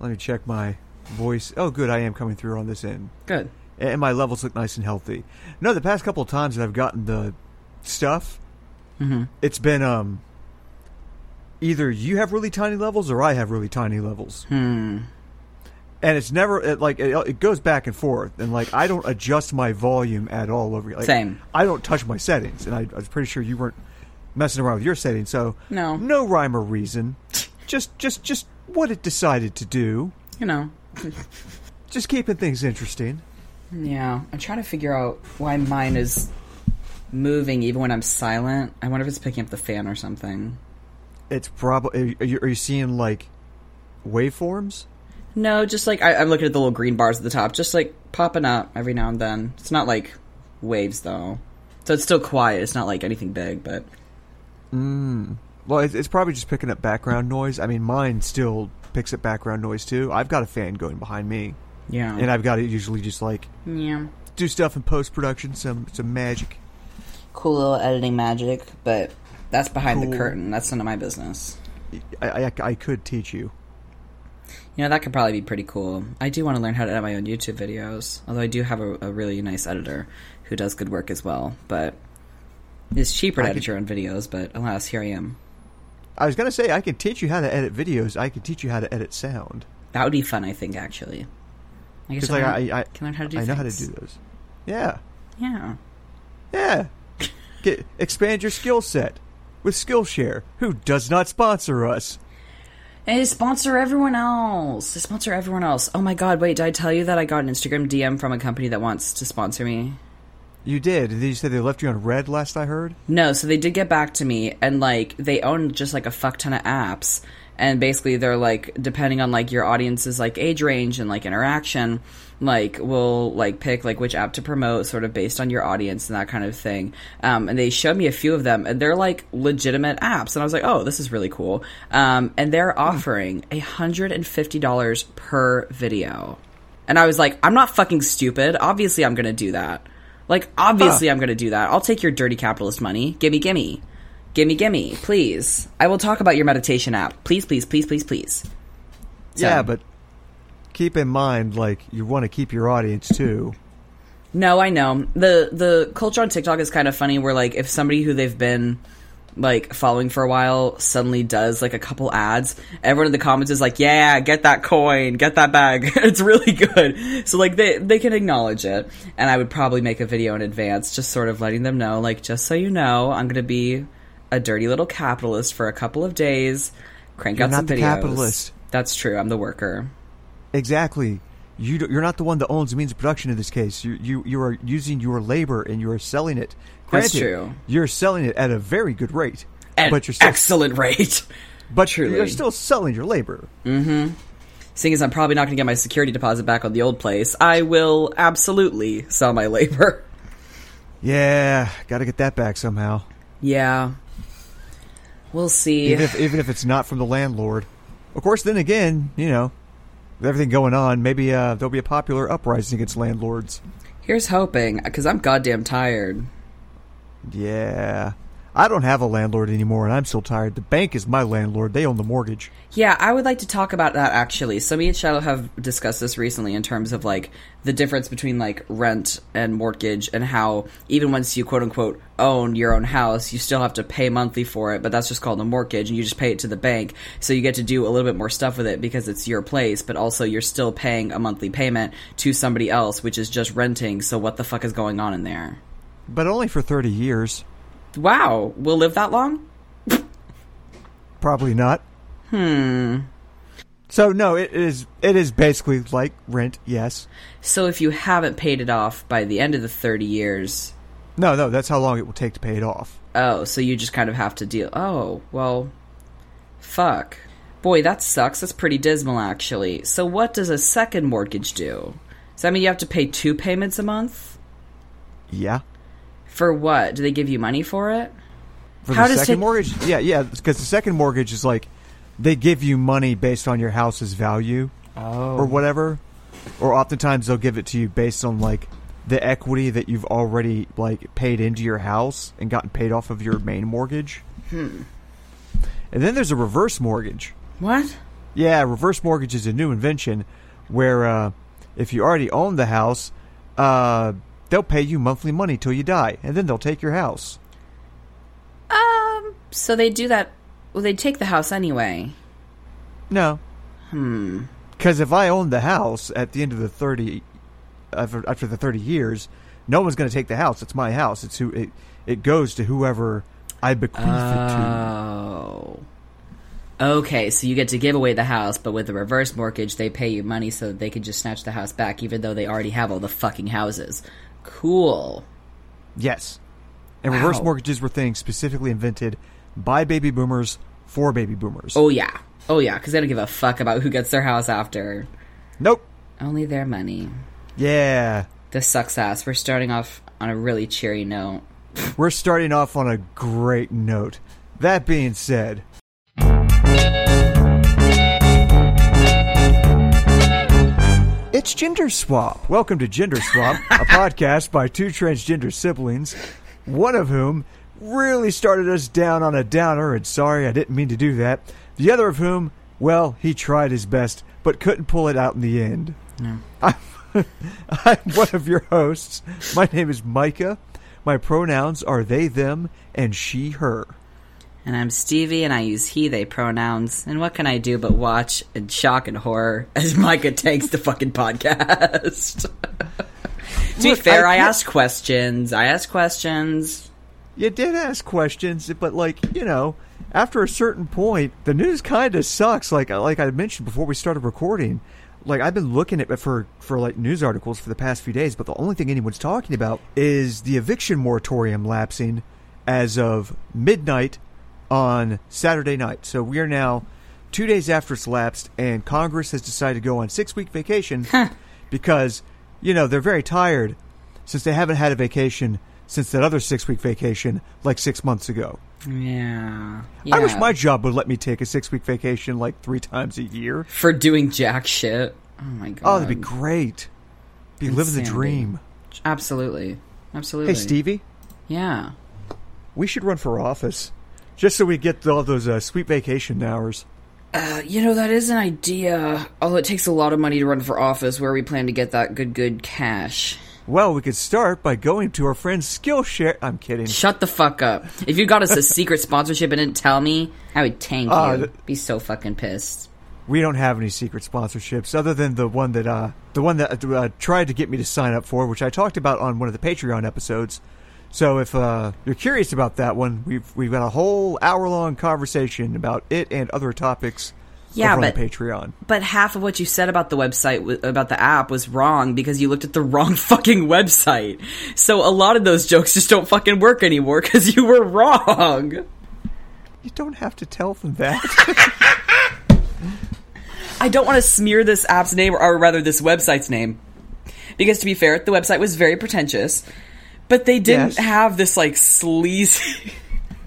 Let me check my voice. Oh, good, I am coming through on this end, Good. and my levels look nice and healthy. No, the past couple of times that I've gotten the stuff, Mm-hmm. it's been um either you have really tiny levels or I have really tiny levels, Hmm. and it's never it, like it, it goes back and forth, and like I don't adjust my volume at all over. Like, Same. I don't touch my settings, and I, I was pretty sure you weren't messing around with your settings, so No. no rhyme or reason, just just just what it decided to do, You know. just keeping things interesting. Yeah. I'm trying to figure out why mine is moving even when I'm silent. I wonder if it's picking up the fan or something. It's probably are you, are you seeing like waveforms? No, just like I, I'm looking at the little green bars at the top, just like popping up every now and then. It's not like waves though, so it's still quiet. It's not like anything big, but mm. Well, it's, it's probably just picking up background noise. I mean, mine still picks up background noise too. I've got a fan going behind me, yeah, and I've got to usually just like yeah, do stuff in post production, some some magic. cool little editing magic. But that's behind the curtain. That's none of my business. I, I, I could teach you. You know that could probably be pretty cool. I do want to learn how to edit my own YouTube videos, although I do have a, a really nice editor who does good work as well. But it's cheaper to I edit could- your own videos. But alas, here I am. I was gonna say I can teach you how to edit videos. I can teach you how to edit sound. That would be fun, I think. Actually, I guess like I, I, I, can learn how to do. I know how to do those. Yeah, Yeah. yeah. Get expand your skill set with Skillshare, who does not sponsor us. Hey, sponsor everyone else. Sponsor everyone else. Oh my god, wait, did I tell you that I got an Instagram DM from a company that wants to sponsor me? You did. Did you said they left you on read last I heard. No, so they did get back to me and like they own just like a fuck ton of apps and basically they're like depending on like your audience's like age range and like interaction, like we'll like pick like which app to promote sort of based on your audience and that kind of thing. Um, and they showed me a few of them and they're like legitimate apps and I was like, "Oh, this is really cool." Um, and they're offering a $150 per video. And I was like, I'm not fucking stupid. Obviously, I'm going to do that. Like, obviously, I'm going to do that. I'll take your dirty capitalist money. Gimme, gimme. Gimme, gimme. Please. I will talk about your meditation app. Please, please, please, please, please. So- Yeah, but keep in mind, like you want to keep your audience too. No, I know. The the culture on TikTok is kind of funny where like if somebody who they've been like following for a while suddenly does like a couple ads, everyone in the comments is like, "Yeah, get that coin, get that bag." it's really good. So like they they can acknowledge it. And I would probably make a video in advance just sort of letting them know like just so you know, I'm going to be a dirty little capitalist for a couple of days. Crank You're out not some the videos. capitalist. That's true. I'm the worker. Exactly. You you're not the one that owns the means of production in this case. You you you are using your labor and you are selling it. That's true. You're selling it at a very good rate, An but you're still, excellent rate. but truly. you're still selling your labor. Seeing as I'm probably not going to get my security deposit back on the old place, I will absolutely sell my labor. Yeah, got to get that back somehow. Yeah. We'll see. Even if even if it's not from the landlord. Of course, then again, you know, with everything going on, maybe uh, there'll be a popular uprising against landlords. Here's hoping, because I'm goddamn tired. Yeah. I don't have a landlord anymore, and I'm still tired. The bank is my landlord. They own the mortgage. Yeah, I would like to talk about that actually. So me and Shadow have discussed this recently in terms of like the difference between like rent and mortgage and how even once you quote unquote own your own house, you still have to pay monthly for it, but that's just called a mortgage and you just pay it to the bank. So you get to do a little bit more stuff with it because it's your place, but also you're still paying a monthly payment to somebody else, which is just renting. So what the fuck is going on in there? But only for 30 years. Wow, we'll live that long? Probably not. Hmm. So no, it is it is basically like rent, yes. So if you haven't paid it off by the end of the 30 years, No, no, that's how long it will take to pay it off. Oh, so you just kind of have to deal. Oh, well, fuck. Boy, that sucks. That's pretty dismal, actually. So, what does a second mortgage do? Does that mean you have to pay two payments a month? Yeah. For what? Do they give you money for it? For How the does second take- mortgage? Yeah, yeah, because the second mortgage is like they give you money based on your house's value Oh. or whatever. Or oftentimes they'll give it to you based on like the equity that you've already like paid into your house and gotten paid off of your main mortgage. Hmm. And then there's a reverse mortgage. What? Yeah, reverse mortgage is a new invention where uh, if you already own the house, uh, they'll pay you monthly money till you die, and then they'll take your house. Um, so they do that. Well, they take the house anyway. No, Hmm. because if I own the house at the end of the thirty, after, after the thirty years, no one's going to take the house. It's my house. It's who it it goes to whoever I bequeath it to. Oh. Okay, so you get to give away the house, but with the reverse mortgage, they pay you money so that they can just snatch the house back, even though they already have all the fucking houses. Cool. Yes, and reverse mortgages were things specifically invented by baby boomers for baby boomers. Oh yeah, oh yeah, because they don't give a fuck about who gets their house after. Nope. Only their money. Yeah. This sucks ass. We're starting off on a really cheery note. We're starting off on a great note. That being said, it's Gender Swap. Welcome to Gender Swap, a podcast by two transgender siblings, one of whom really started us down on a downer, and sorry, I didn't mean to do that. The other of whom, well, he tried his best, but couldn't pull it out in the end. I'm, I'm one of your hosts. My name is Micah. My pronouns are they, them, and she, her. And I'm Stevie, and I use he, they pronouns. And what can I do but watch in shock and horror as Micah takes the fucking podcast? to be fair, I I, asked questions. I asked questions. You did ask questions, but like you know, after a certain point, the news kind of sucks. Like uh, like I mentioned before we started recording, like I've been looking at for for like news articles for the past few days, but the only thing anyone's talking about is the eviction moratorium lapsing as of midnight on Saturday night. So we are now two days after it's lapsed, and Congress has decided to go on six week vacation because you know they're very tired since they haven't had a vacation since that other six week vacation like six months ago. Yeah. I wish my job would let me take a six week vacation like three times a year. For doing jack shit. Oh my oh, god. Oh, that'd be great. Be living the dream. Absolutely. Absolutely. Hey, Stevie, Yeah. we should run for office just so we get all those uh, sweet vacation hours. Uh, you know, that is an idea. Although it takes a lot of money to run for office, where we plan to get that good, good cash. Well, we could start by going to our friend's Skillshare. I'm kidding. Shut the fuck up. If you got us a secret sponsorship and didn't tell me, I would tank Uh, you. th- Be so fucking pissed. We don't have any secret sponsorships other than the one that uh the one that uh, tried to get me to sign up for, which I talked about on one of the Patreon episodes. So if uh, you're curious about that one, we've we've got a whole hour long conversation about it and other topics. Yeah, over but- on Patreon. But half of what you said about the website, about the app, was wrong because you looked at the wrong fucking website. So a lot of those jokes just don't fucking work anymore because you were wrong. You don't have to tell them that. I don't want to smear this app's name, or rather, this website's name. Because to be fair, the website was very pretentious, but they didn't Yes. have this like sleazy.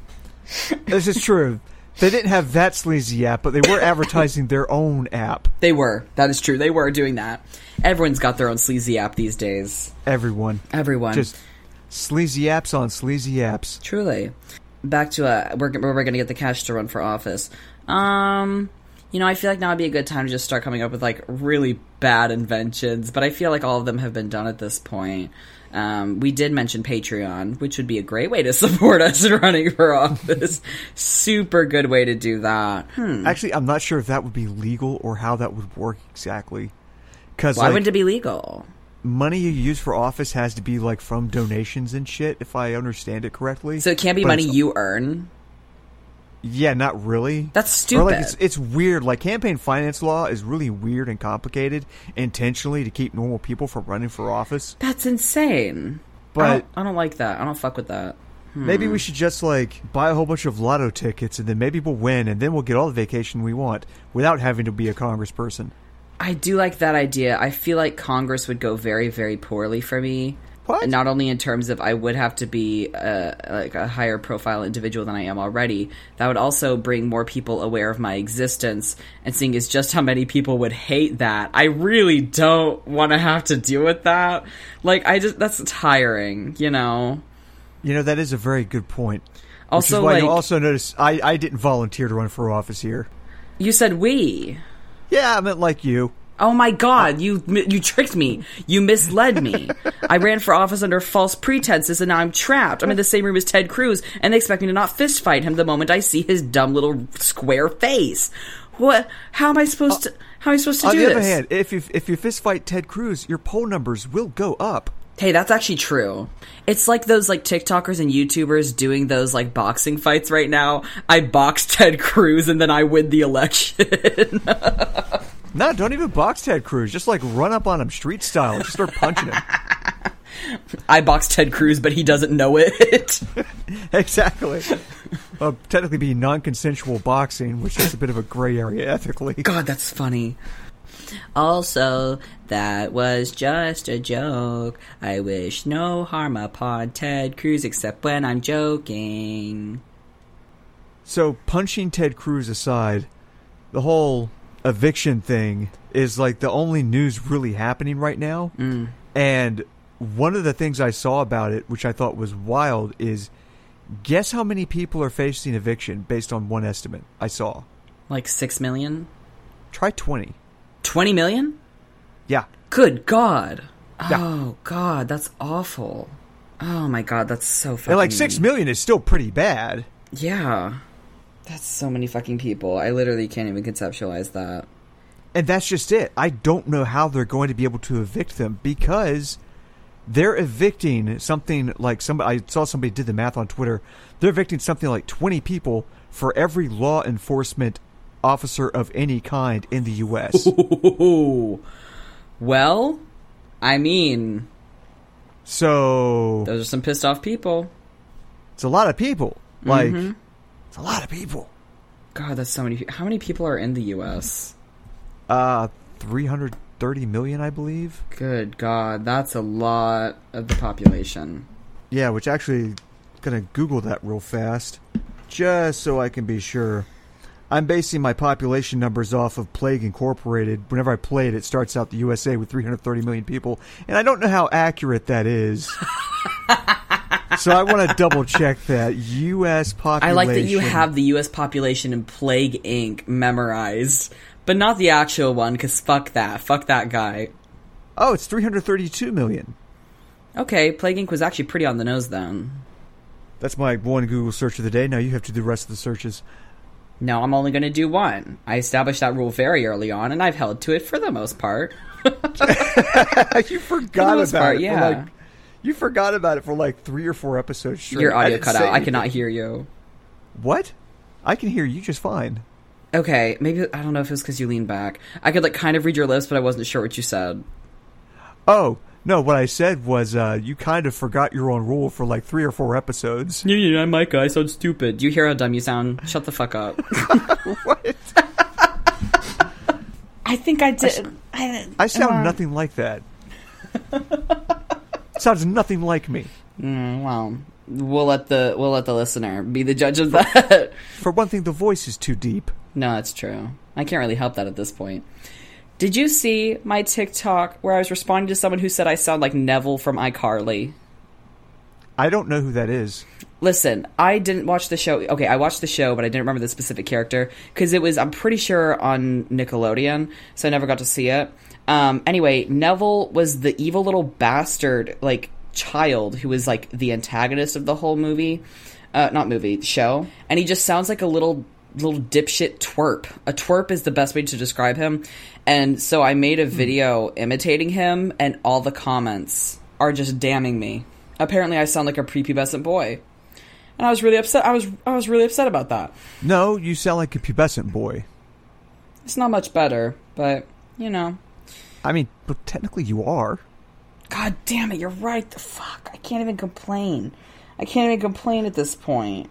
this is true. They didn't have that sleazy app, but they were advertising their own app. they were. That is true. They were doing that. Everyone's got their own sleazy app these days. Everyone. Everyone. Just sleazy apps on sleazy apps. Truly. Back to uh, where, where we're going to get the cash to run for office. Um, you know, I feel like now would be a good time to just start coming up with like really bad inventions, but I feel like all of them have been done at this point. Um, we did mention Patreon, which would be a great way to support us in running for office. Super good way to do that. Hmm. Actually, I'm not sure if that would be legal or how that would work exactly. Because Why like, wouldn't it be legal? money you use for office has to be like from donations and shit, if I understand it correctly. So it can't be But money you earn. Yeah, not really. That's Or like stupid. it's, it's weird. Like campaign finance law is really weird and complicated, intentionally to keep normal people from running for office. That's insane. I But don't, I don't like that. I don't fuck with that. maybe Hmm. we should just like buy a whole bunch of lotto tickets, and then maybe we'll win, and then we'll get all the vacation we want without having to be a congressperson. I do like that idea. I feel like Congress would go very, very poorly for me. What? Not only in terms of I would have to be uh, like a higher profile individual than I am already, that would also bring more people aware of my existence. And seeing as just how many people would hate that, I really don't want to have to deal with that. Like I just that's tiring, you know. You know that is a very good point. Also, Which is why like you also notice I, I didn't volunteer to run for office here. you said, we. Yeah, I meant like you. Oh my god, you you tricked me. You misled me. I ran for office under false pretenses and now I'm trapped. I'm in the same room as Ted Cruz and they expect me to not fist fight him the moment I see his dumb little square face. What how am I supposed to how am I supposed to On do the this? other hand, if you if you fist fight Ted Cruz, your poll numbers will go up. Hey, that's actually true. It's like those like TikTokers and YouTubers doing those like boxing fights right now. I box Ted Cruz and then I win the election. No, don't even box Ted Cruz. Just like run up on him street style. Just start punching him. I box Ted Cruz, but he doesn't know it. exactly. Well, technically, be non-consensual boxing, which is a bit of a gray area ethically. God, that's funny. Also, that was just a joke. I wish no harm upon Ted Cruz except when I'm joking. So, punching Ted Cruz aside, the whole eviction thing is like the only news really happening right now. Mm. And one of the things I saw about it, which I thought was wild, is guess how many people are facing eviction based on one estimate I saw? Like 6 million? Try 20. 20 million? Yeah. Good God. Yeah. Oh, God, that's awful. Oh my God, that's so fucking. And like 6 million is still pretty bad. Yeah. That's so many fucking people. I literally can't even conceptualize that. And that's just it. I don't know how they're going to be able to evict them because they're evicting something like somebody. I saw somebody did the math on Twitter. They're evicting something like 20 people for every law enforcement officer of any kind in the U.S. Ooh. Well, I mean, so those are some pissed off people. it's a lot of people. Like, Mhm. It's a lot of people. God, that's so many. pe- How many people are in the U.S.? Uh, 330 million, I believe. Good God, that's a lot of the population. Yeah, which actually gonna Google that real fast, just so I can be sure. I'm basing my population numbers off of Plague Incorporated. Whenever I play it, it starts out the USA with 330 million people, and I don't know how accurate that is. so I want to double check that U.S. population. I like that you have the U.S. population in Plague Inc. memorized, but not the actual one. Cause fuck that, fuck that guy. Oh, it's 332 million. Okay, Plague Inc. was actually pretty on the nose then. That's my one Google search of the day. Now you have to do the rest of the searches. No, I'm only going to do one. I established that rule very early on, and I've held to it for the most part. you forgot most about part, it. yeah. For like, you forgot about it for like three or four episodes straight. Your audio cut say out. I cannot hear you. What? I can hear you just fine. Okay, maybe I don't know if it was because you leaned back. I could like kind of read your lips, but I wasn't sure what you said. Oh no! What I said was uh, you kind of forgot your own rule for like three or four episodes. Yeah, yeah, I'm Micah. I sound stupid. Do you hear how dumb you sound? Shut the fuck up. what? I think I did. I, I sound uh, nothing like that. Sounds nothing like me. Mm, well, we'll let the we'll let the listener be the judge of that. For one thing, the voice is too deep. no, that's true. I can't really help that at this point. Did you see my TikTok where I was responding to someone who said I sound like Nevel from iCarly? I don't know who that is. Listen, I didn't watch the show. Okay, I watched the show, but I didn't remember the specific character because it was, I'm pretty sure, on Nickelodeon, so I never got to see it. Um, anyway, Nevel was the evil little bastard, like, child who was, like, the antagonist of the whole movie. Uh, not movie, show. And he just sounds like a little, little dipshit twerp. A twerp is the best way to describe him. And so I made a video imitating him, and all the comments are just damning me. Apparently, I sound like a prepubescent boy and I was really upset. I was I was really upset about that. No, you sound like a pubescent boy. It's not much better, but you know. I mean, but technically you are. God damn it, you're right. The fuck, I can't even complain. I can't even complain at this point.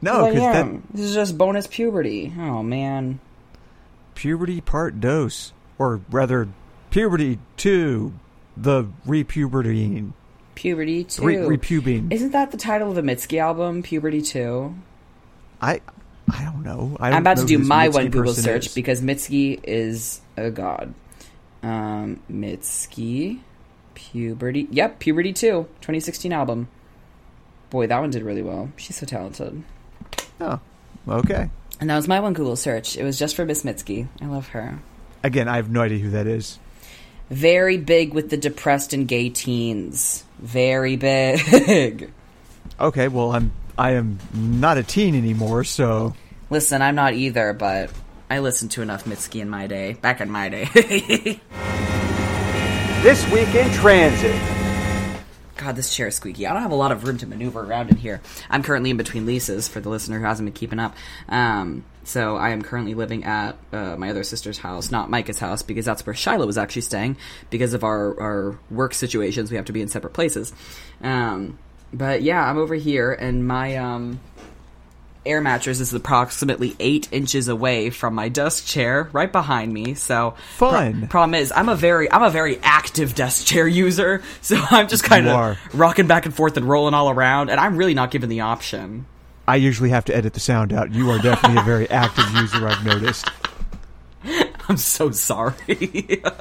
No, because that am. This is just bonus puberty. Oh man. puberty part dose, or rather, puberty two, the repubertying, Puberty 2. re- repubing. Isn't that the title of the Mitski album, Puberty 2? I, I don't know. I don't I'm about to do my one Google search is. because Mitski is a god. Um, Mitski, Puberty. Yep, Puberty 2, 2016 album. Boy, that one did really well. She's so talented. Oh, okay. And that was my one Google search. It was just for Miss Mitski. I love her. Again, I have no idea who that is. Very big with the depressed and gay teens. Very big. Okay, well, I'm I am not a teen anymore, so Listen, I'm not either, but I listened to enough Mitski in my day. Back in my day. This week in transit. God, this chair is squeaky. I don't have a lot of room to maneuver around in here. I'm currently in between leases for the listener who hasn't been keeping up. Um, so I am currently living at uh, my other sister's house, not Micah's house, because that's where Shiloh was actually staying. Because of our, our work situations, we have to be in separate places. Um, but yeah, I'm over here, and my um, air mattress is approximately eight inches away from my desk chair, right behind me. So Fun. pro- problem is, I'm a very I'm a very active desk chair user, so I'm just kind of rocking back and forth and rolling all around, and I'm really not given the option. I usually have to edit the sound out. You are definitely a very active user, I've noticed. I'm so sorry.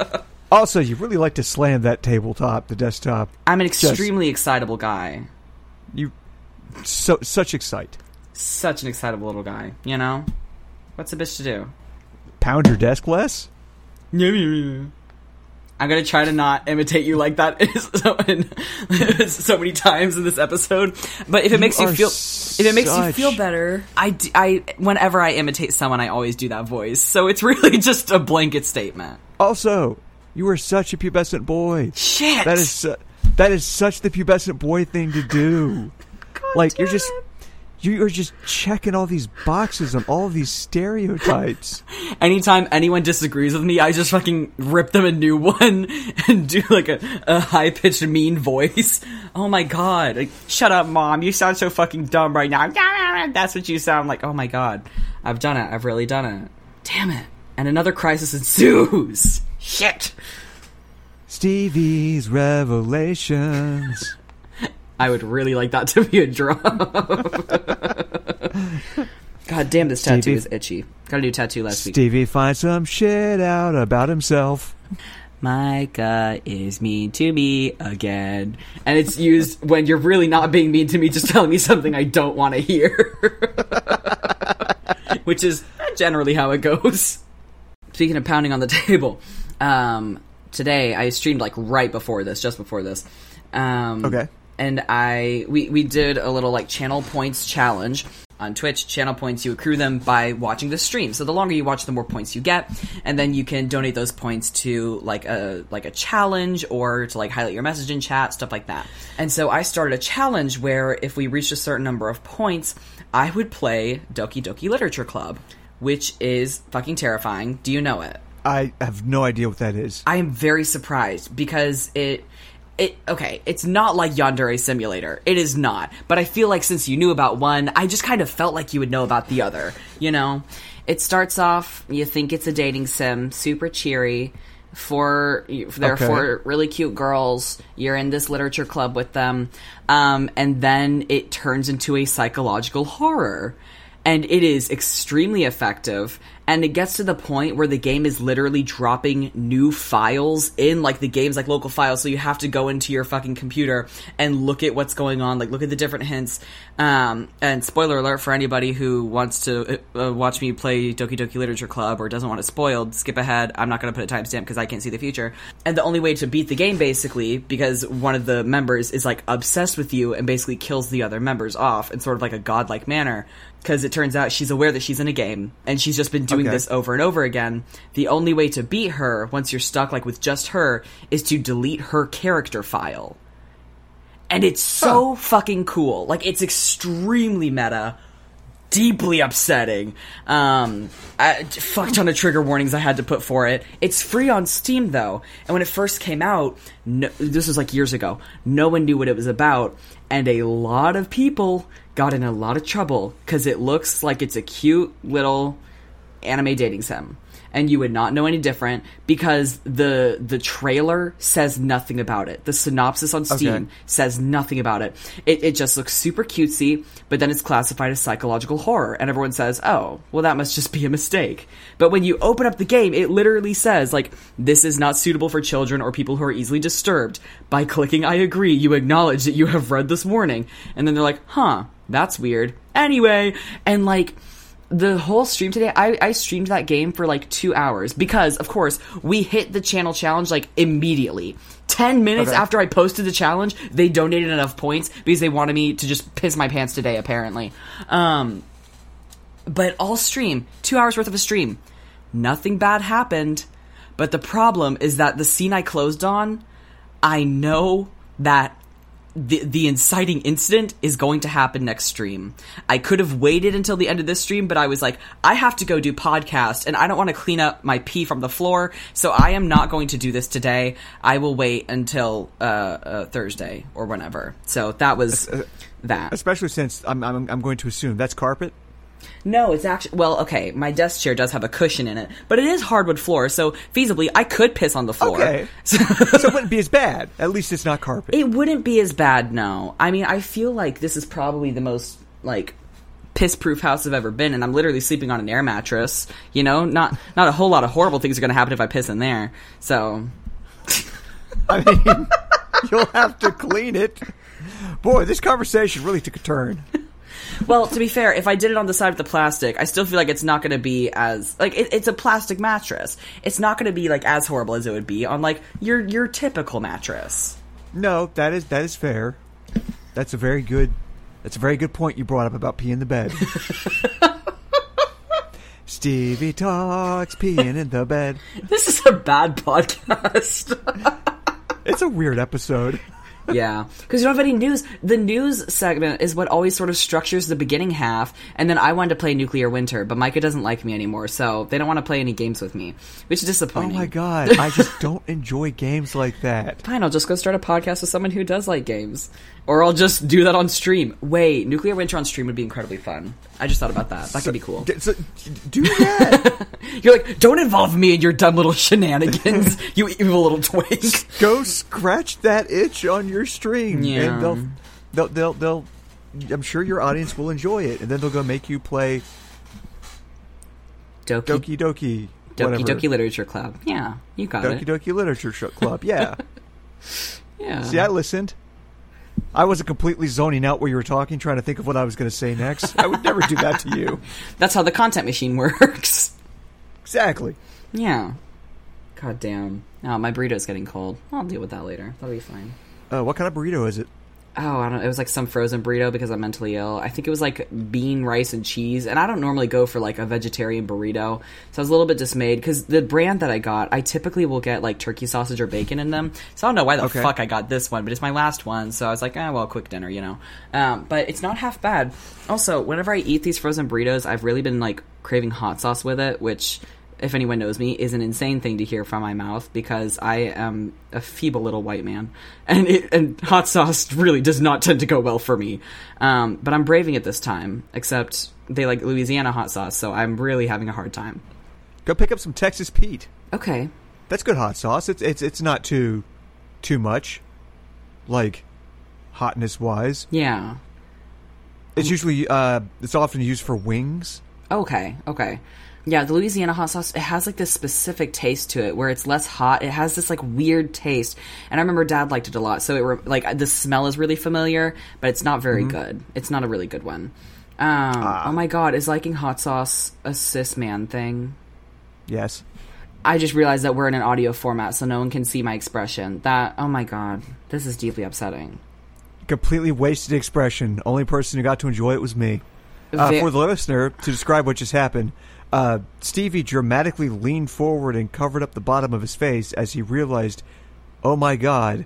Also, you really like to slam that tabletop, the desktop. I'm an extremely excitable guy. You so such excite. Such an excitable little guy, you know? What's a bitch to do? Pound your desk less? I'm gonna try to not imitate you like that so, in, so many times in this episode. But if it makes you feel, if it makes you feel better, I, I whenever I imitate someone, I always do that voice. So it's really just a blanket statement. Also, you are such a pubescent boy. Shit. That is su- that is such the pubescent boy thing to do. like you're just you are just checking all these boxes on all these stereotypes. Anytime anyone disagrees with me, I just fucking rip them a new one and do like a, a high pitched mean voice. Oh my god. Like, Shut up, mom. You sound so fucking dumb right now. That's what you sound like. Oh my god. I've done it. I've really done it. Damn it. And another crisis ensues. Shit. Stevie's revelations. I would really like that to be a drop. God damn, this tattoo Stevie- is itchy. Got a new tattoo last week. Stevie finds some shit out about himself. Micah is mean to me again. And it's used when you're really not being mean to me, just telling me something I don't want to hear. Which is generally how it goes. Speaking of pounding on the table, um, today I streamed like right before this, just before this. Um, Okay. And I we we did a little like channel points challenge on Twitch. Channel points you accrue them by watching the stream. So the longer you watch, the more points you get, and then you can donate those points to like a like a challenge or to like highlight your message in chat, stuff like that. And so I started a challenge where if we reached a certain number of points, I would play Doki Doki Literature Club, which is fucking terrifying. Do you know it? I have no idea what that is. I am very surprised because it it okay, it's not like Yandere Simulator. It is not. But I feel like since you knew about one, I just kind of felt like you would know about the other, you know? It starts off you think it's a dating sim, super cheery. For there are Okay. four really cute girls. You're in this literature club with them, um, and then it turns into a psychological horror and it is extremely effective. And it gets to the point where the game is literally dropping new files in like the game's like local files. So you have to go into your fucking computer and look at what's going on like look at the different hints. Um, and spoiler alert for anybody who wants to uh, watch me play doki doki literature club or doesn't want it spoiled skip ahead. I'm not going to put a timestamp because i can't see the future. And the only way to beat the game basically because one of the members is like obsessed with you and basically kills the other members off in sort of like a godlike manner because it turns out she's aware that she's in a game and she's just been doing Okay. this over and over again. The only way to beat her once you're stuck like with just her is to delete her character file. And it's so fucking cool. Like it's extremely meta, deeply upsetting. Um, a fuck ton of trigger warnings I had to put for it. It's free on Steam though, and when it first came out, no, this was like years ago. No one knew what it was about, and a lot of people got in a lot of trouble because it looks like it's a cute little anime dating sim. And you would not know any different because the the trailer says nothing about it. The synopsis on steam Okay. says nothing about it. it it just looks super cutesy but then it's classified as psychological horror. And everyone says oh well that must just be a mistake. But when you open up the game it literally says like this is not suitable for children or people who are easily disturbed. By clicking i agree you acknowledge that you have read this warning. And then they're like huh that's weird anyway and like the whole stream today, I, I streamed that game for like two hours because, of course, we hit the channel challenge like immediately. 10 minutes Okay. after I posted the challenge, they donated enough points because they wanted me to just piss my pants today, apparently. Um, but all stream, two hours worth of a stream. Nothing bad happened. But the problem is that the scene I closed on, I know that the the inciting incident is going to happen next stream. I could have waited until the end of this stream, but I was like, I have to go do podcast, and I don't want to clean up my pee from the floor, so I am not going to do this today. I will wait until uh, uh, Thursday or whenever. So that was that. Especially since I'm, I'm I'm going to assume that's carpet. No, it's actually well, okay. My desk chair does have a cushion in it, but it is hardwood floor, so feasibly I could piss on the floor. Okay. so it wouldn't be as bad. At least it's not carpet. It wouldn't be as bad, no. I mean, I feel like this is probably the most like piss proof house I've ever been, and I'm literally sleeping on an air mattress. You know, not not a whole lot of horrible things are going to happen if I piss in there. So I mean, you'll have to clean it. Boy, this conversation really took a turn. Well, to be fair, if I did it on the side of the plastic, I still feel like it's not going to be as like it, it's a plastic mattress. It's not going to be like as horrible as it would be on like your your typical mattress. No, that is that is fair. That's a very good. That's a very good point you brought up about peeing in the bed. Stevie talks peeing in the bed. This is a bad podcast. It's a weird episode. yeah, because you don't have any news. The news segment is what always sort of structures the beginning half, and then I wanted to play Nuclear Winter, but Micah doesn't like me anymore, so they don't want to play any games with me, which is disappointing. Oh my god, I just don't enjoy games like that. Fine, I'll just go start a podcast with someone who does like games. Or I'll just do that on stream. Wait, Nuclear Winter on stream would be incredibly fun. I just thought about that. That could be cool. D- so, do that. You're like, don't involve me in your dumb little shenanigans, you evil little twink. Go scratch that itch on your stream, Yeah. and they'll, they'll, they'll, they'll. I'm sure your audience will enjoy it, and then they'll go make you play Doki Doki Doki. Doki, whatever. Doki Literature Club. Yeah, you got Doki it. Doki Literature Club. Yeah. Yeah. See, I listened. I wasn't completely zoning out where you were talking, trying to think of what I was going to say next. I would never do that to you. That's how the content machine works. Exactly. Yeah. God damn. Oh, my burrito's getting cold. I'll deal with that later. That'll be fine. Uh, what kind of burrito is it? Oh, I don't. It was like some frozen burrito because I'm mentally ill. I think it was like bean, rice, and cheese. And I don't normally go for like a vegetarian burrito, so I was a little bit dismayed because the brand that I got, I typically will get like turkey sausage or bacon in them. So I don't know why the Okay. fuck I got this one, but it's my last one, so I was like, ah, well, quick dinner, you know. Um, but it's not half bad. Also, whenever I eat these frozen burritos, I've really been like craving hot sauce with it, which. If anyone knows me, is an insane thing to hear from my mouth because I am a feeble little white man, and it, and hot sauce really does not tend to go well for me. Um, but I'm braving it this time. Except they like Louisiana hot sauce, so I'm really having a hard time. Go pick up some Texas Pete. Okay, That's good hot sauce. It's it's it's not too too much, like hotness wise. yeah, It's usually uh, it's often used for wings. okay, okay. Yeah, the Louisiana hot sauce it has like this specific taste to it where it's less hot. It has this like weird taste, and I remember Dad liked it a lot. So it re- like the smell is really familiar, but it's not very good. It's not a really good one. Um, Oh my god, is liking hot sauce a cis man thing? Yes. I just realized that we're in an audio format, so no one can see my expression. That oh my god, this is deeply upsetting. Completely wasted expression. Only person who got to enjoy it was me. Uh, for the listener, to describe what just happened, uh, Stevie dramatically leaned forward and covered up the bottom of his face as he realized, oh my god,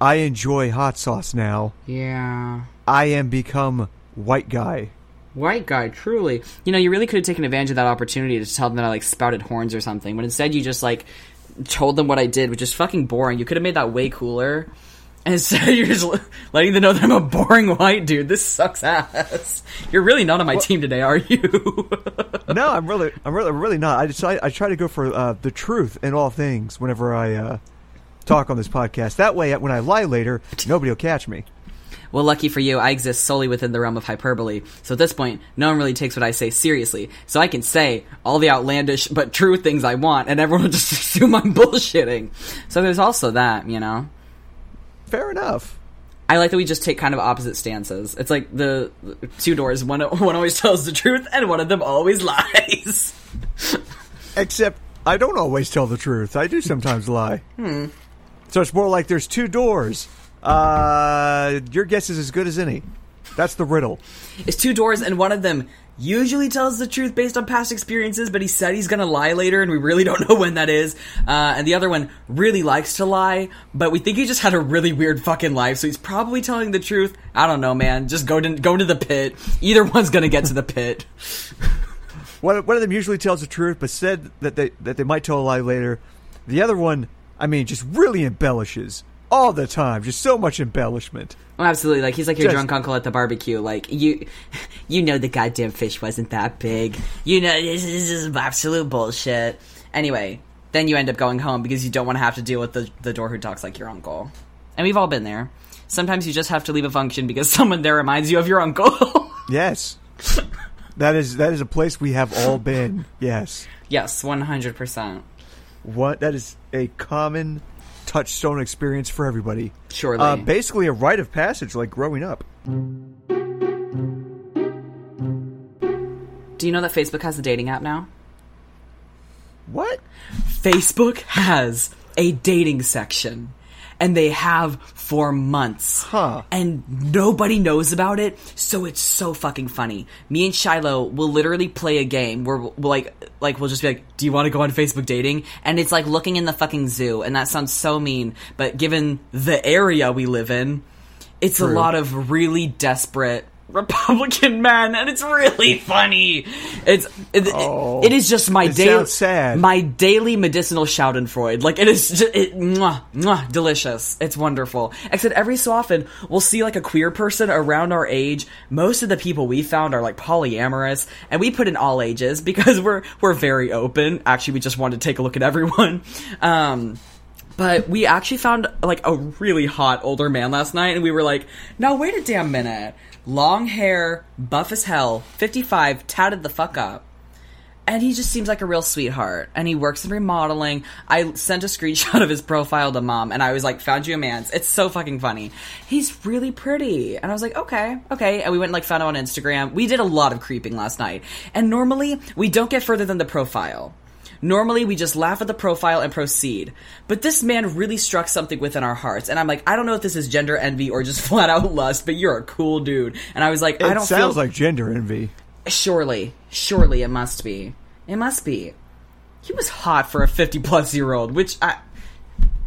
I enjoy hot sauce now. Yeah. I am become white guy. White guy, truly. You know, you really could have taken advantage of that opportunity to tell them that I like spouted horns or something, but instead you just like told them what I did, which is fucking boring. You could have made that way cooler. And instead, you're just letting them know that I'm a boring white dude. This sucks ass. You're really not on my team today, are you? no, I'm really, I'm really, I'm really not. I just, I, I try to go for uh, the truth in all things whenever I uh, talk on this podcast. That way, when I lie later, nobody will catch me. Well, lucky for you, I exist solely within the realm of hyperbole. So at this point, no one really takes what I say seriously. So I can say all the outlandish but true things I want, and everyone will just assume I'm bullshitting. So there's also that, you know. Fair enough. I like that we just take kind of opposite stances. It's like the, the two doors. One one always tells the truth, and one of them always lies. Except I don't always tell the truth. I do sometimes lie. Hmm. So it's more like there's two doors. Uh, your guess is as good as any. That's the riddle. It's two doors, and one of them usually tells the truth based on past experiences, but he said he's gonna lie later, and we really don't know when that is. Uh, and the other one really likes to lie, but we think he just had a really weird fucking life, so he's probably telling the truth. I don't know, man. Just go to go to the pit. Either one's gonna get to the pit. One, one of them usually tells the truth, but said that they that they might tell a lie later. The other one, I mean, just really embellishes all the time. Just so much embellishment. Oh, absolutely. Like he's like your Just- drunk uncle at the barbecue. Like you, you know the goddamn fish wasn't that big. You know this is, this is absolute bullshit. Anyway, then you end up going home because you don't want to have to deal with the the door who talks like your uncle. And we've all been there. Sometimes you just have to leave a function because someone there reminds you of your uncle. Yes, that is that is a place we have all been. Yes, yes, one hundred percent. what that is a common touchstone experience for everybody. Surely. Uh, basically, a rite of passage, like growing up. Do you know that Facebook has a dating app now? What? Facebook has a dating section. And they have for months. Huh. And nobody knows about it, so it's so fucking funny. Me and Shiloh will literally play a game where we'll like like we'll just be like, Do you want to go on Facebook dating? And it's like looking in the fucking zoo, and that sounds so mean, but given the area we live in, it's a lot of really desperate Republican men, and it's really funny. It's it, it- Oh. it is just my daily sad. my daily medicinal Schadenfreude. Like it is just it, mwah, mwah, delicious. It's wonderful. Except every so often we'll see like a queer person around our age. Most of the people we found are like polyamorous, and we put in all ages because we're we're very open. Actually, we just wanted to take a look at everyone. Um, but we actually found like a really hot older man last night, and we were like, "No, wait a damn minute! Long hair, buff as hell, fifty-five, tatted the fuck up." And he just seems like a real sweetheart. And he works in remodeling. I sent a screenshot of his profile to mom, and I was like, "Found you a man's." It's so fucking funny. He's really pretty, and I was like, "Okay, okay." And we went and like found him on Instagram. We did a lot of creeping last night, and normally we don't get further than the profile. Normally, we just laugh at the profile and proceed. But this man really struck something within our hearts. And I'm like, I don't know if this is gender envy or just flat out lust, but you're a cool dude. And I was like, It I don't sounds feel like gender envy. Surely, surely it must be. It must be. He was hot for a 50 plus year old, which I.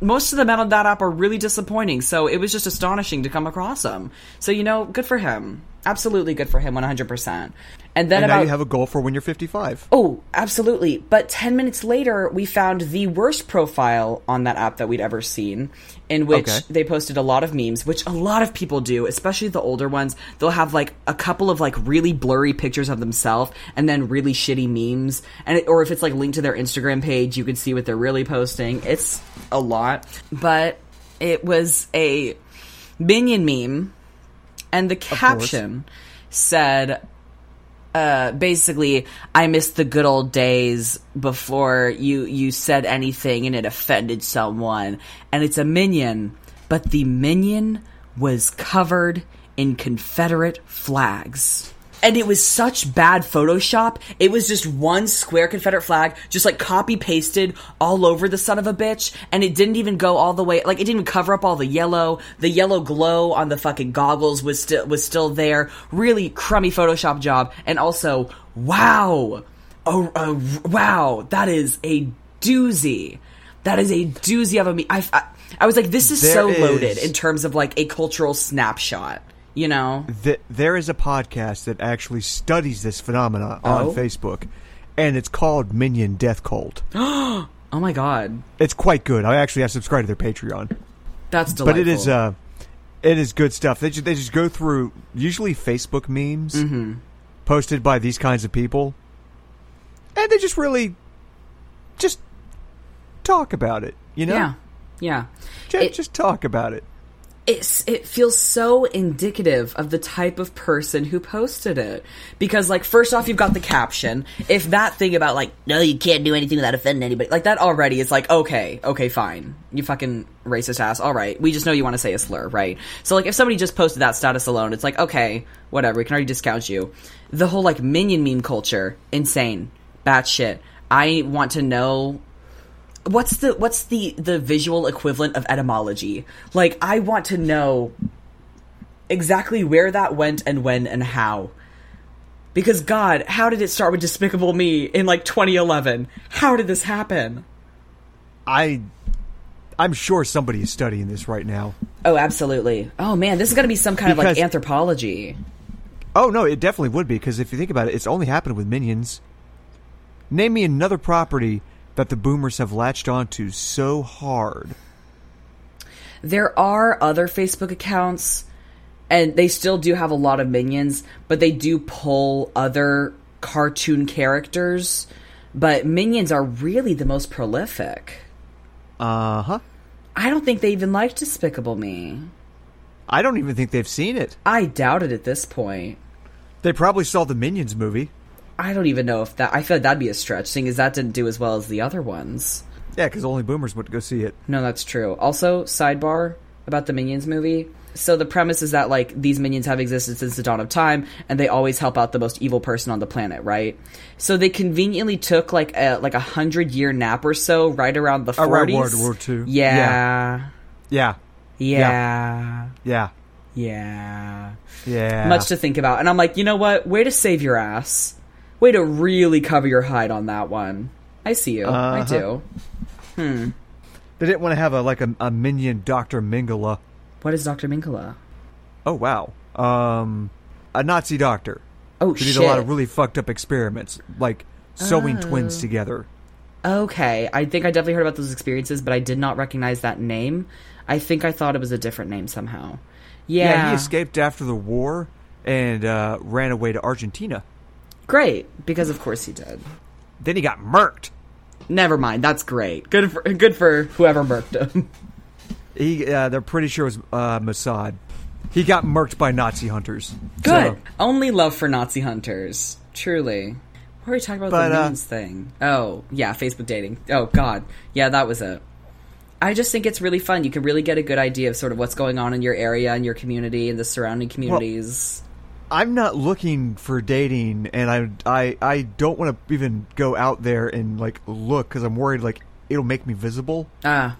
Most of the men on that app are really disappointing, so it was just astonishing to come across him. So, you know, good for him. Absolutely good for him, 100%. And then And now you have a goal for when you're 55. Oh, absolutely. But 10 minutes later, we found the worst profile on that app that we'd ever seen, in which Okay. they posted a lot of memes, which a lot of people do, especially the older ones. They'll have like a couple of like really blurry pictures of themselves and then really shitty memes. And it, or if it's like linked to their Instagram page, you can see what they're really posting. It's a lot. But it was a minion meme and the caption said uh, basically, I miss the good old days before you you said anything and it offended someone. And it's a minion, but the minion was covered in Confederate flags. And it was such bad Photoshop. It was just one square Confederate flag, just like copy pasted all over the son of a bitch. And it didn't even go all the way, like it didn't even cover up all the yellow. The yellow glow on the fucking goggles was still, was still there. Really crummy Photoshop job. And also, wow. Oh, uh, wow. That is a doozy. That is a doozy of a me. I, I, I was like, this is There so is- loaded in terms of like a cultural snapshot. You know? Th- there is a podcast that actually studies this phenomena Oh? on Facebook, and it's called Minion Death Cult. Oh my god. It's quite good. I actually have subscribed to their Patreon, That's delightful. but it is uh, it is good stuff. They just, they just go through usually Facebook memes Mm-hmm. posted by these kinds of people, and they just really just talk about it. You know, Yeah. Yeah. just, It- just talk about it. It's it feels so indicative of the type of person who posted it. Because like first off you've got the caption. If that thing about like no you can't do anything without offending anybody like that already is like okay okay fine. You fucking racist ass. All right. We just know you want to say a slur right? So like if somebody just posted that status alone it's like okay whatever. We can already discount you. The whole like minion meme culture insane. Bad shit. I want to know what's the what's the the visual equivalent of etymology? Like i want to know exactly where that went and when and how. Because god how did it start with despicable me in like 2011 how did this happen? I, I'm sure somebody is studying this right now. oh absolutely. Oh man this is going to be some kind of like anthropology. Oh no, it definitely would be because if you think about it, it's only happened with minions. Name me another property that the boomers have latched onto so hard. there are other facebook accounts and they still do have a lot of minions but they do pull other cartoon characters but minions are really the most prolific Uh huh. I don't think they even like Despicable Me. I don't even think they've seen it. I doubt it at this point. They probably saw the Minions movie. I don't even know if that. I feel like that'd be a stretch, seeing as that didn't do as well as the other ones. Yeah, because only boomers went to go see it. No, that's true. Also, sidebar about the Minions movie. So the premise is that like these minions have existed since the dawn of time, and they always help out the most evil person on the planet, right? So they conveniently took like a like a hundred year nap or so, right around the Around. World War II. Yeah, Yeah, yeah, yeah, yeah. yeah. much to think about. And I'm like, you know what? Way to save your ass. Way to really cover your hide on that one. I see you. I Uh-huh. do. They didn't want to have a like a, a minion Doctor Mengele. What is Dr. Mengele? Oh wow. Um, a Nazi doctor Oh, who did a lot of really fucked up experiments, like sewing twins Oh. together. okay. I think I definitely heard about those experiences, but I did not recognize that name. I think I thought it was a different name somehow. Yeah. Yeah, he escaped after the war and uh, ran away to Argentina. Great. Because of course he did. Then he got murked. Never mind. That's great. Good for, good for whoever murked him. He, uh, they're pretty sure it was uh, Mossad. He got murked by Nazi hunters. Good. So- Only love for Nazi hunters. Truly. What were we talking about But, the uh, minions thing? Oh, yeah, Facebook dating. Oh, God. Yeah, that was it. I just think it's really fun. You can really get a good idea of sort of what's going on in your area and your community and the surrounding communities. I'm not looking for dating, and I I, I don't want to even go out there and like look because I'm worried like it'll make me visible, Ah.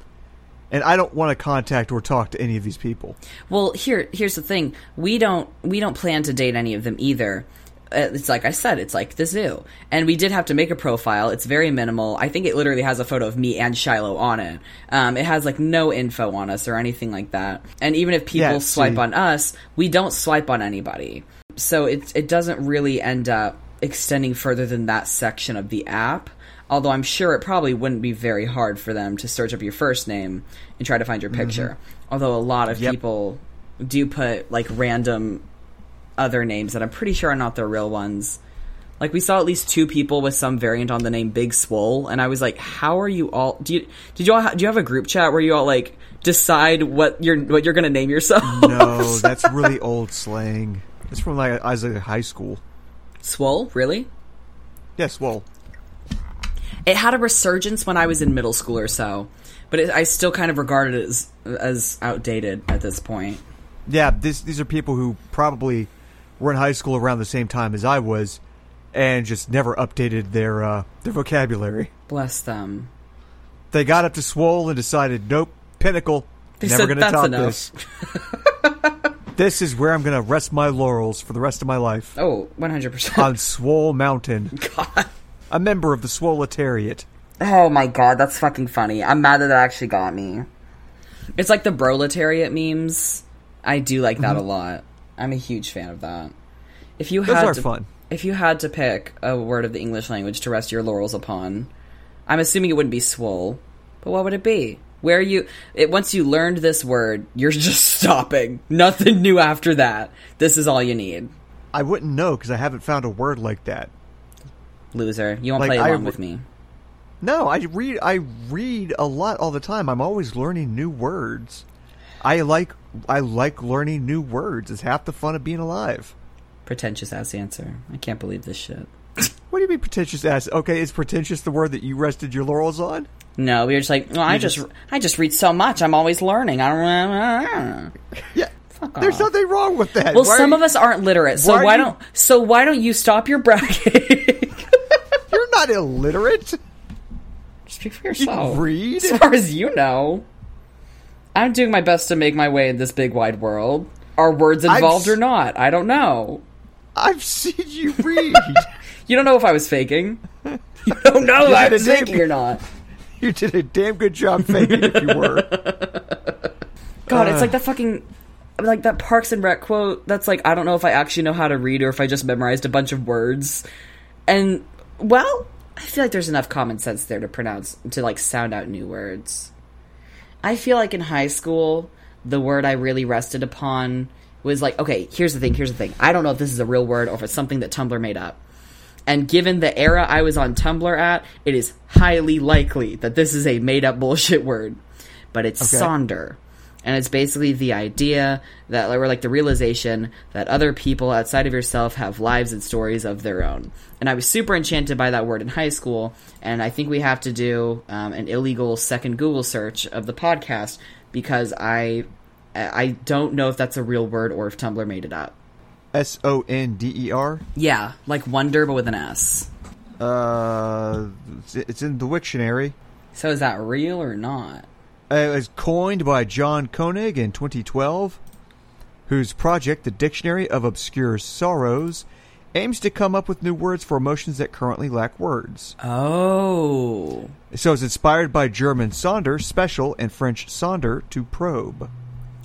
and I don't want to contact or talk to any of these people. Well, here here's the thing. We don't we don't plan to date any of them either. Uh, It's like I said, it's like the zoo. And we did have to make a profile. It's very minimal. I think it literally has a photo of me and Shiloh on it. Um, it has like no info on us or anything like that. And even if people Yeah, swipe see. on us, we don't swipe on anybody. So it it doesn't really end up extending further than that section of the app. Although I'm sure it probably wouldn't be very hard for them to search up your first name and try to find your picture. Mm-hmm. Although a lot of Yep. people do put like random other names that I'm pretty sure are not their real ones. Like we saw at least two people with some variant on the name Big Swole, and I was like, "How are you all? Do you did you all ha- do you have a group chat where you all like decide what you're what you're gonna name yourself? No, that's really old slang. It's from like I was like high school. Swole, really? Yes, well, It had a resurgence when I was in middle school or so, but it, I still kind of regard it as as outdated at this point. yeah. This these are people who probably were in high school around the same time as I was, and just never updated their uh, their vocabulary. Bless them. They got up to Swole and decided, nope, Pinnacle. They never gonna "That's top enough." this. This is where I'm gonna rest my laurels for the rest of my life. Oh, 100%. on Swole Mountain, God. a member of the Swoletariat. Oh my god, that's fucking funny. I'm mad that that actually got me. It's like the proletariat memes. I do like that mm-hmm. a lot. I'm a huge fan of that. If you Those had are to, fun. if you had to pick a word of the English language to rest your laurels upon, I'm assuming it wouldn't be swole, but what would it be? Where you it once you learned this word, you're just stopping. Nothing new after that. This is all you need. I wouldn't know because I haven't found a word like that. Loser. You won't Like, play I along w- with me. No, I read. I read a lot all the time. I'm always learning new words. I like I like learning new words. It's half the fun of being alive. Pretentious ass answer. I can't believe this shit. What do you mean pretentious ass? Okay, is pretentious the word that you rested your laurels on? No, we were just like, well, I just, just- I just read so much. I'm always learning. I don't. Yeah. Fuck There's off. nothing wrong with that. Well, Why some are of us aren't literate, so why why, don't? So why don't you stop your bragging? you- You're not illiterate. Speak for You yourself. read. As far as you know, I'm doing my best to make my way in this big wide world. Are words I've involved or not? I don't know. I've seen you read. You don't know if I was faking. You don't know if You I was faking or not. you did a damn good job faking if you were. God, it's Uh. like that fucking like that Parks and Rec quote. That's like I don't know if I actually know how to read or if I just memorized a bunch of words. And well, I feel like there's enough common sense there to pronounce to like sound out new words. I feel like in high school, the word I really rested upon was like, okay, here's the thing, here's the thing. I don't know if this is a real word or if it's something that Tumblr made up. And given the era I was on Tumblr at, it is highly likely that this is a made up bullshit word. But it's Okay. Sonder. And it's basically the idea that, or like the realization that other people outside of yourself have lives and stories of their own. And I was super enchanted by that word in high school. And I think we have to do um, an illegal second Google search of the podcast because I, I don't know if that's a real word or if Tumblr made it up. S O N D E R. Yeah, like wonder but with an S. Uh, it's- in the Wiktionary. So is that real or not? Uh, It was coined by John Koenig in 2012, whose project, the Dictionary of Obscure Sorrows, aims to come up with new words for emotions that currently lack words. Oh. So it's inspired by German Sonder, special, and French Sonder, to probe.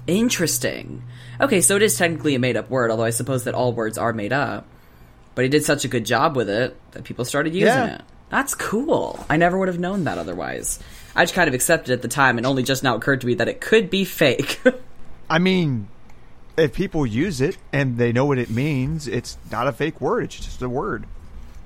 Interesting. Okay, so it is technically a made up word, although I suppose that all words are made up. But he did such a good job with it that people started using Yeah. it. That's cool. I never would have known that otherwise. I just kind of accepted at the time and only just now occurred to me that it could be fake. I mean, if people use it and they know what it means, it's not a fake word, it's just a word.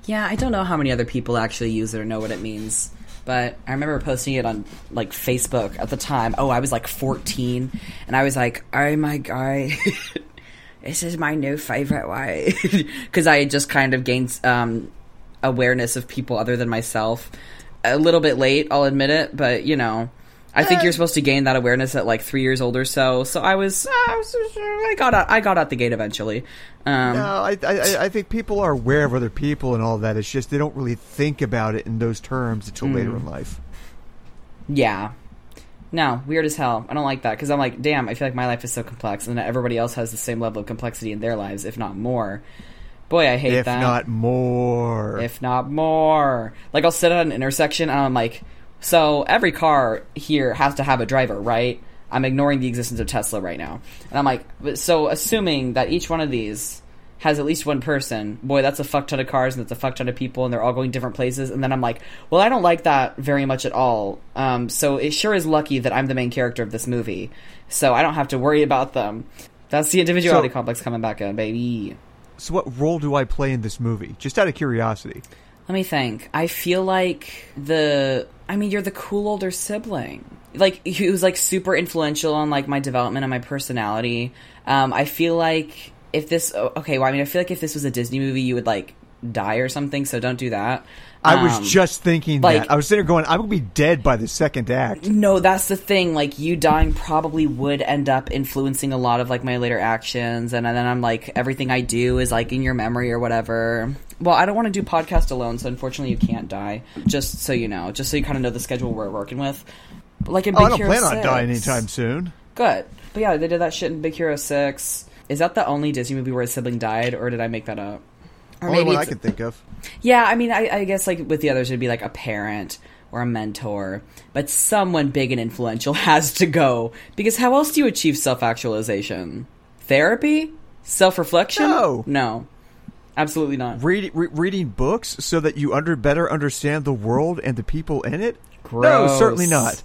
Yeah, I don't know how many other people actually use it or know what it means. But I remember posting it on like Facebook at the time. Oh, I was like 14 and I was like, "Oh my god. this is my new favorite way." Cuz I had just kind of gained um awareness of people other than myself. A little bit late, I'll admit it, but you know, I think you're uh, supposed to gain that awareness at like 3 years old or so. So I was uh, I, was, I got out I got out the gate eventually. Um No, I, I, I think people are aware of other people and all that. It's just they don't really think about it in those terms until hmm. later in life. Yeah. No, weird as hell. I don't like that because I'm like, damn, I feel like my life is so complex and that everybody else has the same level of complexity in their lives, if not more. Boy, I hate If that. If not more. if not more. Like, I'll sit at an intersection and I'm like, so every car here has to have a driver, right? I'm ignoring the existence of Tesla right now. And I'm like, so assuming that each one of these has at least one person, boy, that's a fuck ton of cars and that's a fuck ton of people and they're all going different places. And then I'm like, well, I don't like that very much at all. Um, so it sure is lucky that I'm the main character of this movie. So I don't have to worry about them. That's the individuality So- complex coming back in, baby. So, what role do I play in this movie? Just out of curiosity. Let me think. I feel like the. I mean, you're the cool older sibling. Like he was like super influential on like my development and my personality. Um, I feel like if this okay, well, I mean, I feel like if this was a Disney movie, you would like die or something. So don't do that. I Um, was just thinking like- that. I was sitting there going, I'm going to be dead by the second act. No, that's the thing. Like you dying probably would end up influencing a lot of like my later actions, and then I'm like everything I do is like in your memory or whatever. Well, I don't want to do podcast alone, so unfortunately you can't die. Just so you know, just so you kind of know the schedule we're working with. But, Like in Big Oh, I don't Hero plan on dying anytime soon. Good, but yeah, they did that shit in Big Hero Six. Is that the only Disney movie where a sibling died, or did I make that up? Or Only one I could think of. yeah, I mean, I, I guess like with the others, it'd be like a parent or a mentor, but someone big and influential has to go because how else do you achieve self actualization? Therapy, self reflection? No. no, absolutely not. Read, re- reading books so that you under better understand the world and the people in it? No, certainly not.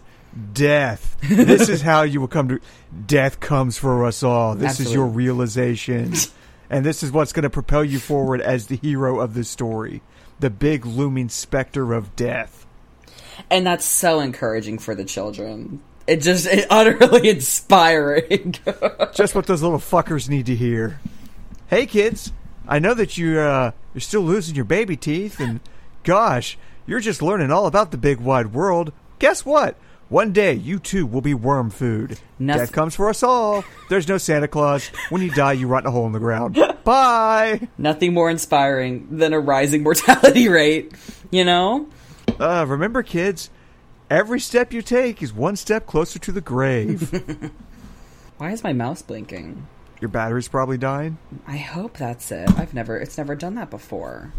Death. this is how you will come to. Death comes for us all. This is your realization. and this is what's going to propel you forward as the hero of the story. The big looming specter of death. and that's so encouraging for the children. It just it utterly inspiring. Just what those little fuckers need to hear. Hey, kids, I know that you uh, you're still losing your baby teeth, and gosh, you're just learning all about the big wide world. Guess what? One day, you too will be worm food. Noth- Death comes for us all. There's no Santa Claus. When you die, you rot in a hole in the ground. Bye. Nothing more inspiring than a rising mortality rate. You know. Uh, remember, kids, every step you take is one step closer to the grave. Why is my mouse blinking? Your battery's probably dying. I hope that's it. I've never. It's never done that before.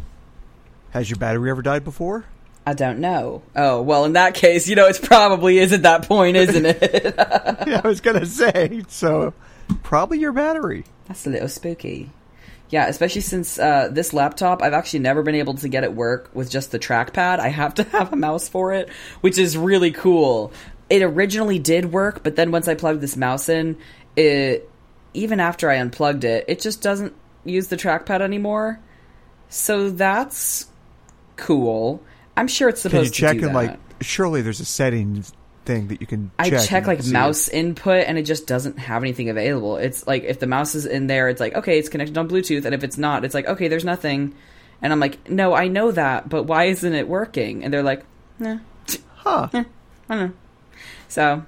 Has your battery ever died before? I don't know. Oh well, in that case, you know, it's probably is at that point, isn't it? yeah, I was gonna say. So, probably your battery. That's a little spooky. Yeah, especially since uh, this laptop, I've actually never been able to get it work with just the trackpad. I have to have a mouse for it, which is really cool. It originally did work, but then once I plugged this mouse in, it even after I unplugged it, it just doesn't use the trackpad anymore. So that's cool. I'm sure it's supposed to check do and that. like? Surely there's a settings thing that you can. I check, check like mouse input and it just doesn't have anything available. It's like if the mouse is in there, it's like okay, it's connected on Bluetooth, and if it's not, it's like okay, there's nothing. And I'm like, no, I know that, but why isn't it working? And they're like, nah, Huh? Eh, I don't know. So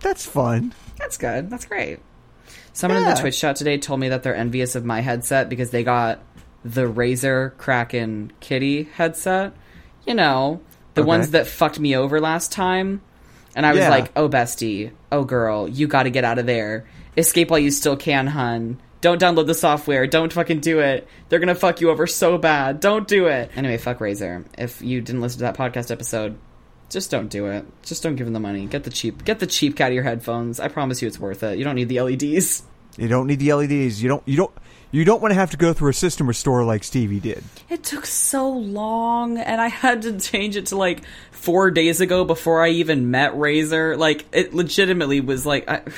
That's fun. that's good. That's great. Someone in the Twitch chat today told me that they're envious of my headset because they got the Razer Kraken Kitty headset. You know, the Okay. ones that fucked me over last time. And I was Yeah. like, oh, bestie. Oh, girl. You got to get out of there. Escape while you still can, hun. Don't download the software. Don't fucking do it. They're going to fuck you over so bad. Don't do it. Anyway, fuck Razer. If you didn't listen to that podcast episode, just don't do it. Just don't give them the money. Get the cheap, get the cheap cat of your headphones. I promise you, it's worth it. You don't need the LEDs. You don't need the LEDs. You don't. You don't. You don't want to have to go through a system restore like Stevie did. It took so long, and I had to change it to like four days ago before I even met Razer. Like, it legitimately was like, I, I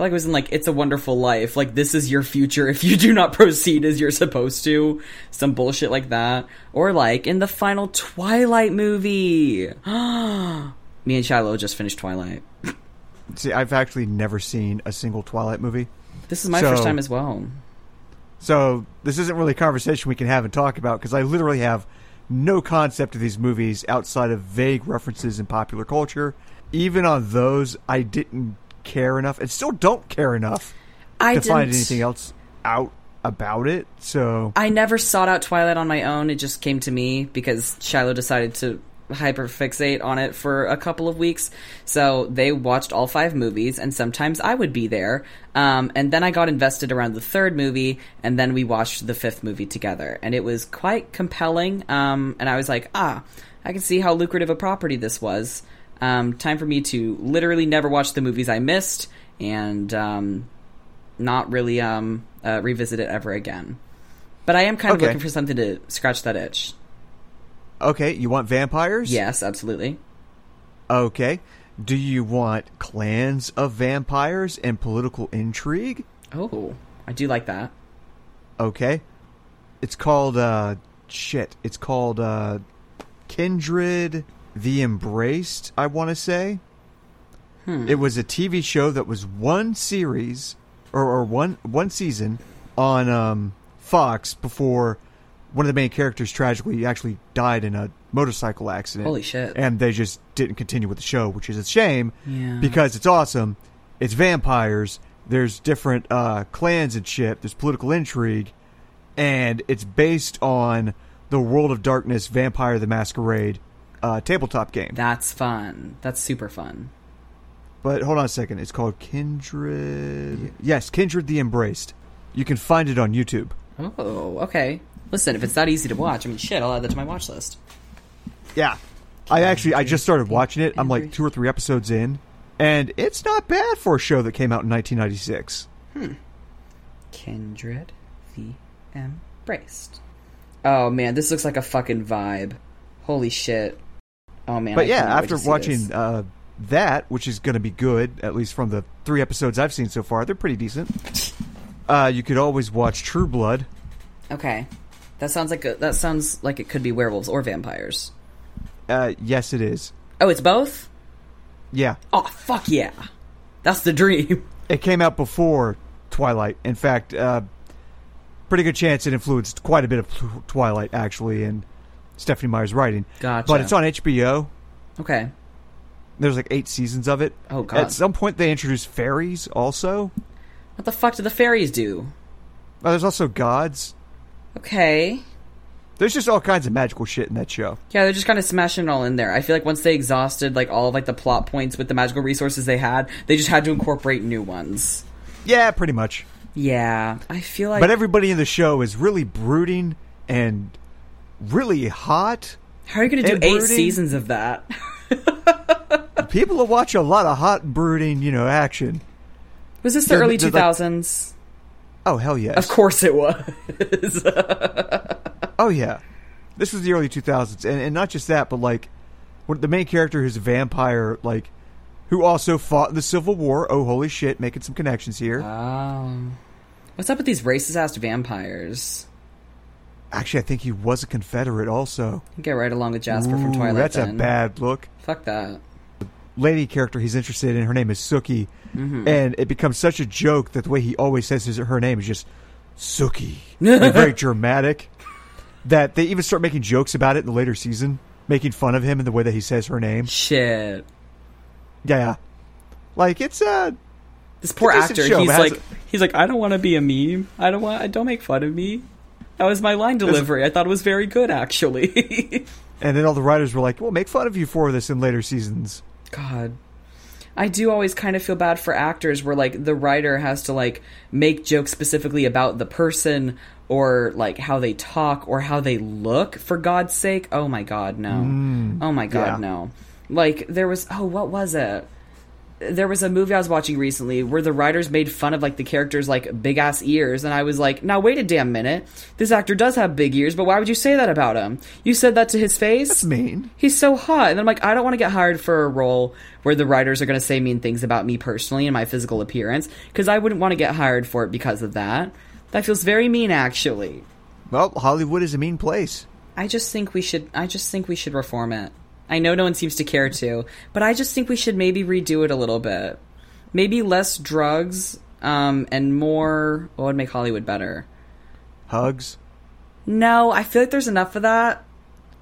feel like it was in like It's a Wonderful Life. Like, this is your future if you do not proceed as you're supposed to. Some bullshit like that. Or like in the final Twilight movie. Me and Shiloh just finished Twilight. See, I've actually never seen a single Twilight movie, This is my So- first time as well. so this isn't really a conversation we can have and talk about because I literally have no concept of these movies outside of vague references in popular culture. Even on those, I didn't care enough, and still don't care enough I to find didn't- find anything else out about it. So I never sought out Twilight on my own. It just came to me because Shiloh decided to hyperfixate on it for a couple of weeks. So they watched all five movies, and sometimes I would be there. Um, and then I got invested around the third movie, and then we watched the fifth movie together. And it was quite compelling. Um, and I was like, ah, I can see how lucrative a property this was. Um, time for me to literally never watch the movies I missed and um, not really um, uh, revisit it ever again. But I am kind of Okay. looking for something to scratch that itch. okay, you want vampires? Yes, absolutely. Okay. Do you want clans of vampires and political intrigue? Oh, I do like that. Okay. It's called uh shit. It's called uh Kindred the Embraced, I want to say. It was a TV show that was one series or, or one one season on um Fox before one of the main characters tragically actually died in a motorcycle accident. Holy shit. And they just didn't continue with the show, which is a shame Yeah. because it's awesome. It's vampires. There's different uh, clans and shit. There's political intrigue, and it's based on the World of Darkness Vampire the Masquerade uh, tabletop game. That's fun. That's super fun. But hold on a second. It's called Kindred. Yes, Kindred the Embraced. You can find it on YouTube. Oh, okay. Listen, if it's that easy to watch, I mean, shit, I'll add that to my watch list. Yeah. I actually I just started watching it. I'm like two or three episodes in, and it's not bad for a show that came out in 1996. Hmm. Kindred the Embraced. Oh man, this looks like a fucking vibe. Holy shit. Oh man. But I yeah, after watching uh, that, which is going to be good, at least from the three episodes I've seen so far, they're pretty decent. Uh, you could always watch True Blood. Okay. That sounds like a, that sounds like it could be werewolves or vampires. Uh, yes, it is. Oh, it's both. Yeah, Oh fuck yeah, that's the dream. it came out before Twilight. In fact, uh, pretty good chance it influenced quite a bit of Twilight actually, in Stephenie Meyer's writing. Gotcha. But it's on HBO. Okay. There's like eight seasons of it. Oh, God. At some point, they introduced fairies also. What the fuck do the fairies do? Oh, there's also gods. Okay. There's just all kinds of magical shit in that show. Yeah, they're just kind of smashing it all in there. I feel like once they exhausted like all of like the plot points with the magical resources they had, they just had to incorporate new ones. Yeah, pretty much. Yeah, I feel like. But everybody in the show is really brooding and really hot. how are you going to do eight brooding. seasons of that? People will watch a lot of hot brooding, you know, action. Was this the They're- early they're like- Oh hell yes! Of course it was. Oh yeah, this was the early 2000s, and, and not just that, but like the main character who's a vampire, like who also fought in the Civil War. Oh holy shit, making some connections here. um, what's up with these racist ass vampires? Actually, I think he was a Confederate also. Get right along with Jasper from Twilight. That's then. a bad look. Fuck that. Lady character he's interested in, her name is Sookie, Mm-hmm. and it becomes such a joke that the way he always says his, her name is just Sookie, Like, very dramatic. That they even start making jokes about it in the later season, making fun of him and the way that he says her name. Shit. Yeah, like it's uh This poor a actor. show, he's like, he's like, I don't want to be a meme. I don't want. Don't make fun of me. That was my line delivery. I thought it was very good, actually. And then all the writers were like, "We'll make fun of you for this in later seasons." God. I do always kind of feel bad for actors where like the writer has to like make jokes specifically about the person or like how they talk or how they look for God's sake. Oh my god, no. Mm. oh my god, yeah. no. Like there was oh what was it? There was a movie I was watching recently where the writers made fun of like the characters like big ass ears and I was like, "Now wait a damn minute. This actor does have big ears, but why would you say that about him? You said that to his face?" That's mean. he's so hot. And I'm like, I don't want to get hired for a role where the writers are going to say mean things about me personally and my physical appearance because I wouldn't want to get hired for it because of that. That feels very mean, actually. Well, Hollywood is a mean place. I just think we should. I just think we should reform it. I know no one seems to care to, but I just think we should maybe redo it a little bit. Maybe less drugs um, and more. What would make Hollywood better? Hugs, No, I feel like there's enough of that.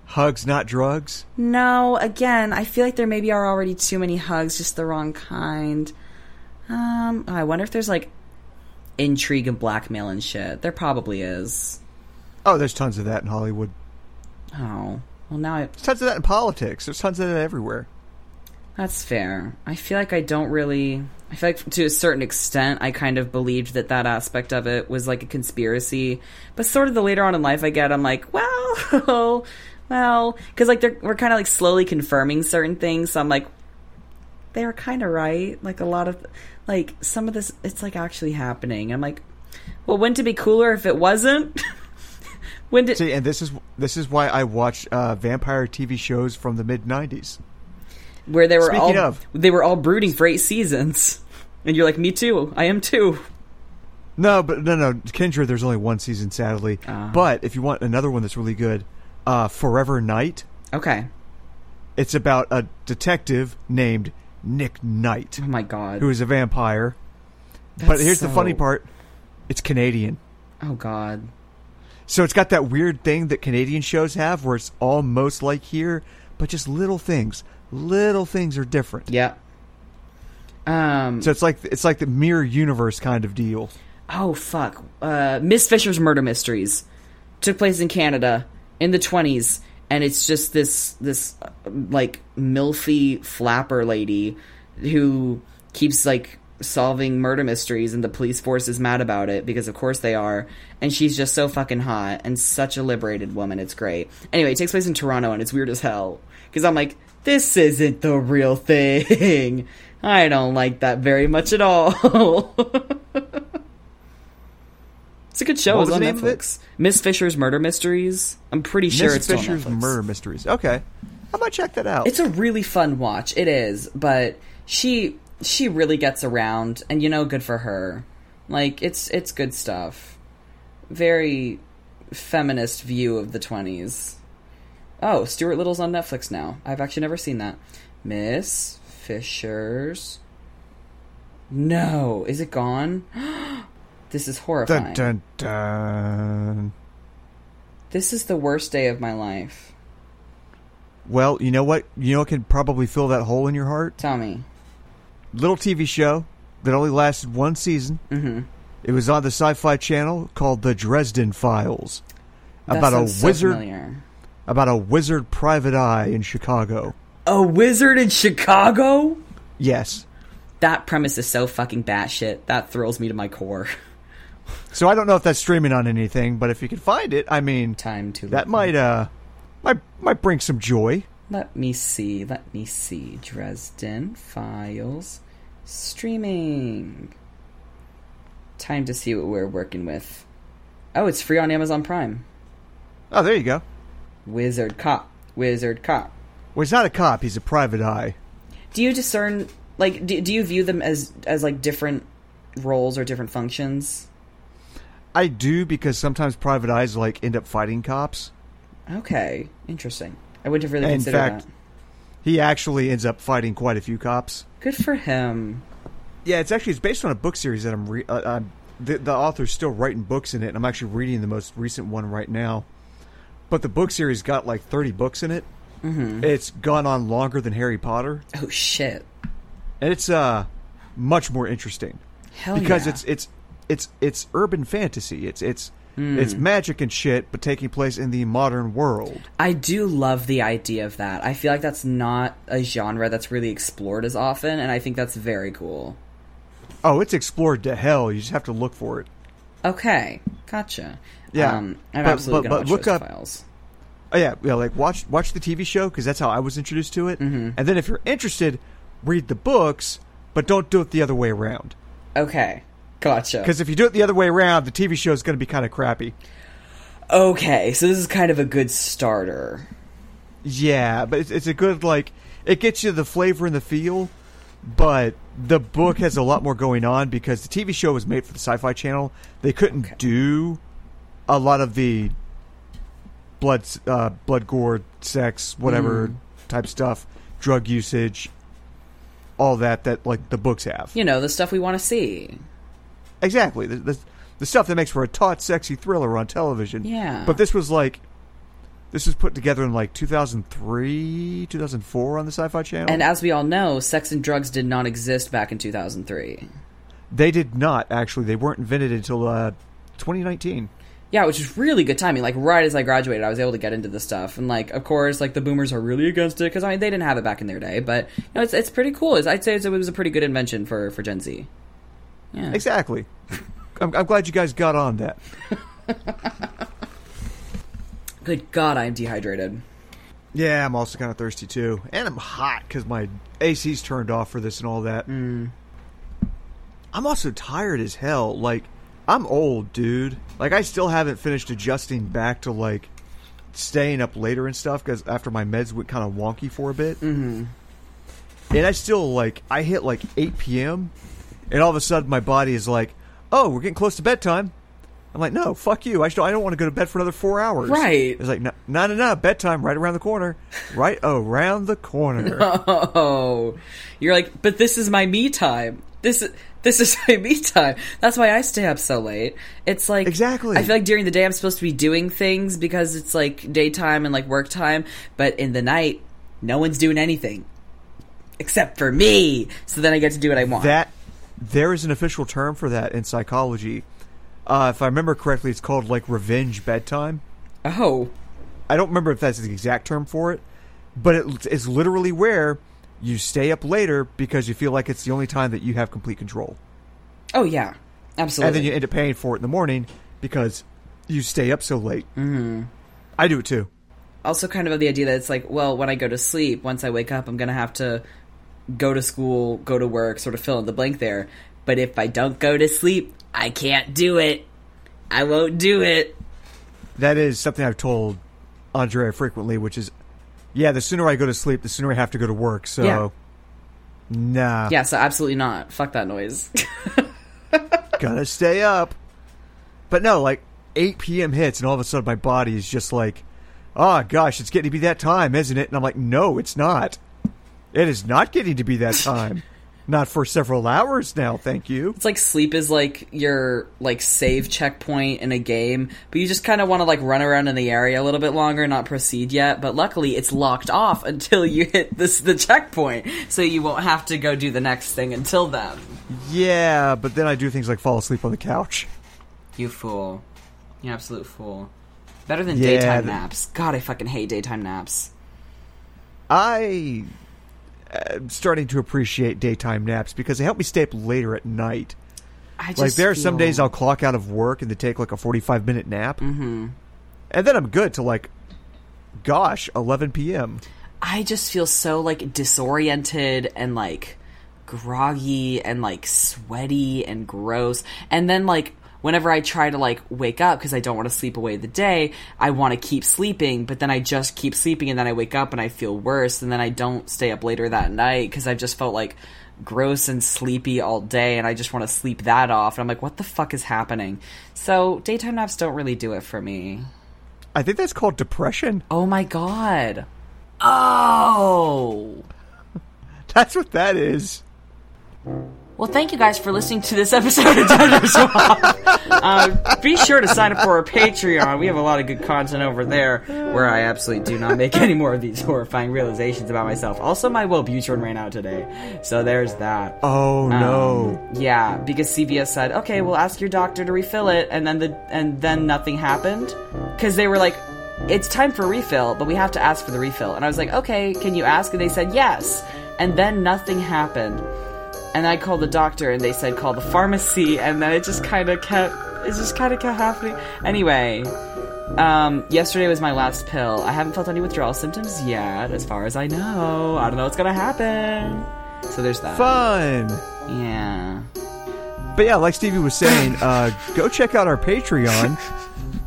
hugs, not drugs. No, again, I feel like there maybe are already too many hugs, just the wrong kind. Um, I wonder if there's like intrigue and blackmail and shit. There probably is. Oh, there's tons of that in Hollywood. Oh, well now I, There's tons of that in politics. There's tons of that everywhere. that's fair. I feel like I don't really. I feel like to a certain extent, I kind of believed that that aspect of it was like a conspiracy. But sort of the later on in life I get, I'm like, well, well, because like they're, we're kind of like slowly confirming certain things. So I'm like, they were kind of right. Like a lot of, like some of this, it's like actually happening. I'm like, well, wouldn't it be cooler if it wasn't? when did See, and this is this is why I watch uh, vampire TV shows from the mid '90s. where they were Speaking all of- they were all brooding for eight seasons, and you're like, me too. I am too. No, but no, no, Kindred. There's only one season, sadly. Ah. But if you want another one that's really good, uh, Forever Knight. Okay. It's about a detective named Nick Knight Oh my god. who is a vampire. but That's here's the funny part: it's Canadian. Oh god. So it's got that weird thing that Canadian shows have where it's almost like here, but just little things. Little things are different. Yeah. Um. So it's like it's like the mirror universe kind of deal. oh fuck. Uh, Miss Fisher's Murder Mysteries took place in Canada in the twenties, and it's just this this uh, like milfy flapper lady who keeps like solving murder mysteries and the police force is mad about it because of course they are. And she's just so fucking hot and such a liberated woman. It's great. Anyway it takes place in toronto and it's weird as hell. Because i'm like this isn't the real thing. I don't like that very much at all. It's a good show. What it's was on the name of it? netflix. Miss fisher's murder mysteries. I'm pretty sure Miss it's Fisher's Murder Mysteries. Okay, I might check that out. It's a really fun watch. It is, but she she really gets around, and you know, good for her. Like it's it's good stuff. Very feminist view of the twenties. Oh, Stuart Little's on Netflix now. I've actually never seen that. Miss Fisher's. No, is it gone? this is horrifying. Dun dun dun. This is the worst day of my life. Well, you know what? You know what can probably fill that hole in your heart? Tell me. Little TV show that only lasted one season. Mm-hmm. It was on the Sci-Fi Channel called The Dresden Files, That about a sounds so wizard about a wizard private eye in Chicago. A wizard in Chicago? Yes. That premise is so fucking batshit. That thrills me to my core. So I don't know if that's streaming on anything, but if you can find it, I mean, Time to that might uh might might bring some joy. Let me see. Let me see. Dresden Files streaming. Time to see what we're working with. Oh, it's free on Amazon Prime. Oh, there you go. Wizard cop. Wizard cop. Well, he's not a cop; he's a private eye. Do you discern like do, do you view them as as like different roles or different functions? I do because sometimes private eyes like end up fighting cops. Okay, interesting. I wouldn't have really In considered fact- that. He actually ends up fighting quite a few cops. Good for him. Yeah, it's actually it's based on a book series that I'm. Re- uh, uh, the the author's still writing books in it, and I'm actually reading the most recent one right now. But the book series got like 30 books in it. Mm-hmm. It's gone on longer than Harry Potter, Oh shit. and it's uh much more interesting Hell because yeah. it's it's it's it's urban fantasy. It's it's it's magic and shit, but taking place in the modern world. I do love the idea of that. I feel like that's not a genre that's really explored as often, and I think that's very cool. Oh, it's explored to hell. You just have to look for it. Okay, gotcha. Yeah, um, I'm but- absolutely but- but watch look up- files. Oh yeah, yeah. Like watch watch the TV show because that's how I was introduced to it. Mm-hmm. And then if you're interested, read the books, but don't do it the other way around. Okay, gotcha. Because if you do it the other way around, the TV show is going to be kind of crappy. Okay, so this is kind of a good starter. Yeah, but it's, it's a good like it gets you the flavor and the feel. But the book has a lot more going on because the TV show was made for the Sci-Fi Channel. They couldn't Okay. do a lot of the blood, uh, blood, gore, sex, whatever type stuff, drug usage, all that that like the books have. You know, the stuff we want to see. Exactly. The, the, the stuff that makes for a taut, sexy thriller on television. Yeah. But this was like, this was put together in like 2003, 2004 on the Sci Fi Channel. And as we all know, sex and drugs did not exist back in 2003. they did not, actually. They weren't invented until uh, 2019. Yeah, which is really good timing. Like right as I graduated, I was able to get into this stuff, and like, of course, like the boomers are really against it because I mean they didn't have it back in their day, but you know it's it's pretty cool. It's, I'd say it's, it was a pretty good invention for for Gen Z. Yeah, Exactly. I'm, I'm glad you guys got on that. Good God, I am dehydrated. Yeah, I'm also kind of thirsty too. And I'm hot because my AC's turned off for this and all that. Mm. I'm also tired as hell. Like, I'm old, dude. Like, I still haven't finished adjusting back to, like, staying up later and stuff because after my meds went kind of wonky for a bit. Mm-hmm. And I still, like, I hit, like, 8 p.m. And all of a sudden my body is like, oh, we're getting close to bedtime. I'm like, no, fuck you. I, still, I don't want to go to bed for another four hours. Right. It's like, no, no, no, no. Bedtime right around the corner. Right around the corner. Oh, you're like, but this is my me time. This is this is my me time. That's why I stay up so late. It's like Exactly. I feel like during the day I'm supposed to be doing things because it's like daytime and like work time, but in the night, no one's doing anything except for me. So then I get to do what I want. That there is an official term for that in psychology. Uh, if I remember correctly, it's called like revenge bedtime. oh, I don't remember if that's the exact term for it, but it, it's literally where you stay up later because you feel like it's the only time that you have complete control, oh yeah, absolutely. and then you end up paying for it in the morning because you stay up so late. Mm-hmm. I do it too. also kind of the idea that it's like, well, when I go to sleep, once I wake up, I'm gonna have to go to school, go to work, sort of fill in the blank there. But if I don't go to sleep, I can't do it. I won't do it. That is something I've told Andrea frequently, which is, yeah, the sooner I go to sleep, the sooner I have to go to work. So, Yeah. nah. Yeah, so absolutely not. Fuck that noise. gotta stay up. But no, like 8 p.m. hits, and all of a sudden my body is just like, oh gosh, it's getting to be that time, isn't it? And I'm like, no, it's not. It is not getting to be that time. not for several hours now, thank you. It's like sleep is like your like save checkpoint in a game, but you just kind of want to like run around in the area a little bit longer, not proceed yet. But luckily, it's locked off until you hit this the checkpoint, so you won't have to go do the next thing until then. Yeah, but then I do things like fall asleep on the couch. You fool, you absolute fool. Better than Yeah, daytime the- naps. God, I fucking hate daytime naps. I am starting to appreciate daytime naps because they help me stay up later at night. I just Like there are some days I'll clock out of work and then take like a 45 minute nap. Mm-hmm. And then I'm good to like, gosh, 11 p.m. I just feel so like disoriented and like groggy and like sweaty and gross. And then like whenever I try to like wake up because I don't want to sleep away the day, I want to keep sleeping, but then I just keep sleeping and then I wake up and I feel worse and then I don't stay up later that night because I've just felt like gross and sleepy all day and I just want to sleep that off. And I'm like, what the fuck is happening? So daytime naps don't really do it for me. I think that's called depression. Oh my god. Oh. That's what that is. Well, thank you guys for listening to this episode of Gender Swap. uh, be sure to sign up for our Patreon. We have a lot of good content over there where I absolutely do not make any more of these horrifying realizations about myself. Also, my Wellbutrin ran out today, so there's that. Oh no. Um, yeah, because CVS said, "Okay, we'll ask your doctor to refill it," and then the and then nothing happened because they were like, "It's time for refill, but we have to ask for the refill." And I was like, "Okay, can you ask?" And they said yes, and then nothing happened. And I called the doctor, and they said call the pharmacy, and then it just kind of kept it just kind of kept happening. Anyway. Um, yesterday was my last pill. I haven't felt any withdrawal symptoms yet, as far as I know. I don't know what's gonna happen. So there's that. Fun. Yeah. But yeah, like Stevie was saying, uh, go check out our Patreon,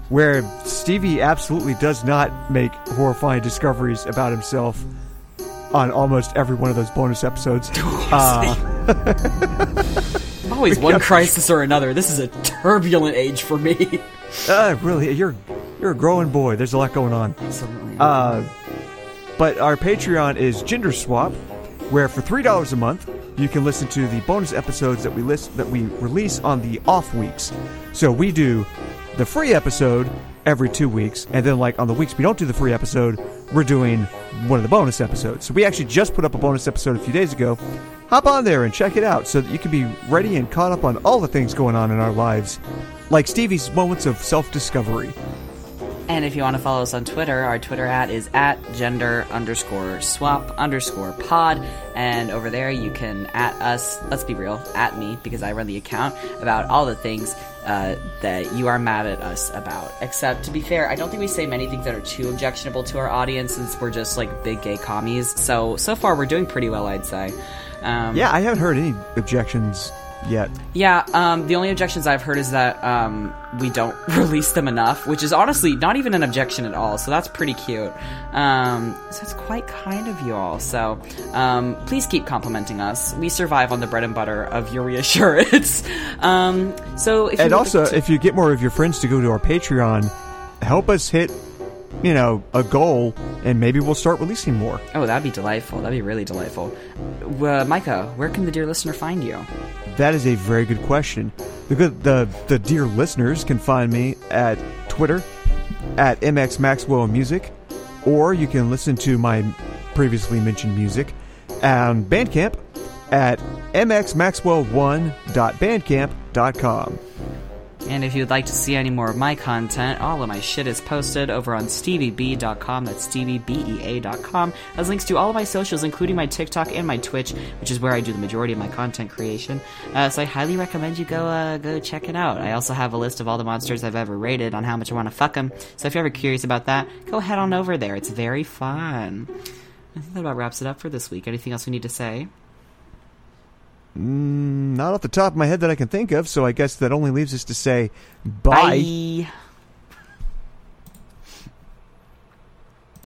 where Stevie absolutely does not make horrifying discoveries about himself on almost every one of those bonus episodes. Uh, Always one crisis or another. This is a turbulent age for me. uh, really, you're you're a growing boy. There's a lot going on. Absolutely. Uh, but our Patreon is Gender Swap, where for three dollars a month you can listen to the bonus episodes that we list that we release on the off weeks. So we do the free episode every two weeks, and then like on the weeks we don't do the free episode, we're doing one of the bonus episodes. So we actually just put up a bonus episode a few days ago. Hop on there and check it out so that you can be ready and caught up on all the things going on in our lives, like Stevie's moments of self-discovery. and if you want to follow us on Twitter, our Twitter at is at gender underscore swap underscore pod. And over there, you can at us, let's be real, at me, because I run the account, about all the things uh, that you are mad at us about. Except, to be fair, I don't think we say many things that are too objectionable to our audience since we're just like big gay commies. So, so far, we're doing pretty well, I'd say. Um, Yeah, I haven't heard any objections yet. Yeah, um, the only objections I've heard is that um, we don't release them enough, which is honestly not even an objection at all. So that's pretty cute. Um, so it's quite kind of you all. So um, please keep complimenting us. We survive on the bread and butter of your reassurance. um, so if And also, to- if you get more of your friends to go to our Patreon, help us hit, you know, a goal, and maybe we'll start releasing more. oh, that'd be delightful. That'd be really delightful. Uh, Micah, where can the dear listener find you? That is a very good question. The good, the the dear listeners can find me at Twitter at mx maxwell music, or you can listen to my previously mentioned music on Bandcamp at mxmaxwell1.bandcamp.com. And if you'd like to see any more of my content, all of my shit is posted over on stevieb.com. That's steviebea.com. Has links to all of my socials, including my TikTok and my Twitch, which is where I do the majority of my content creation. Uh, so I highly recommend you go uh, go check it out. I also have a list of all the monsters I've ever rated on how much I want to fuck them. So if you're ever curious about that, go head on over there. It's very fun. I think that about wraps it up for this week. Anything else we need to say? Mm, not off the top of my head that I can think of, so I guess that only leaves us to say bye. Bye.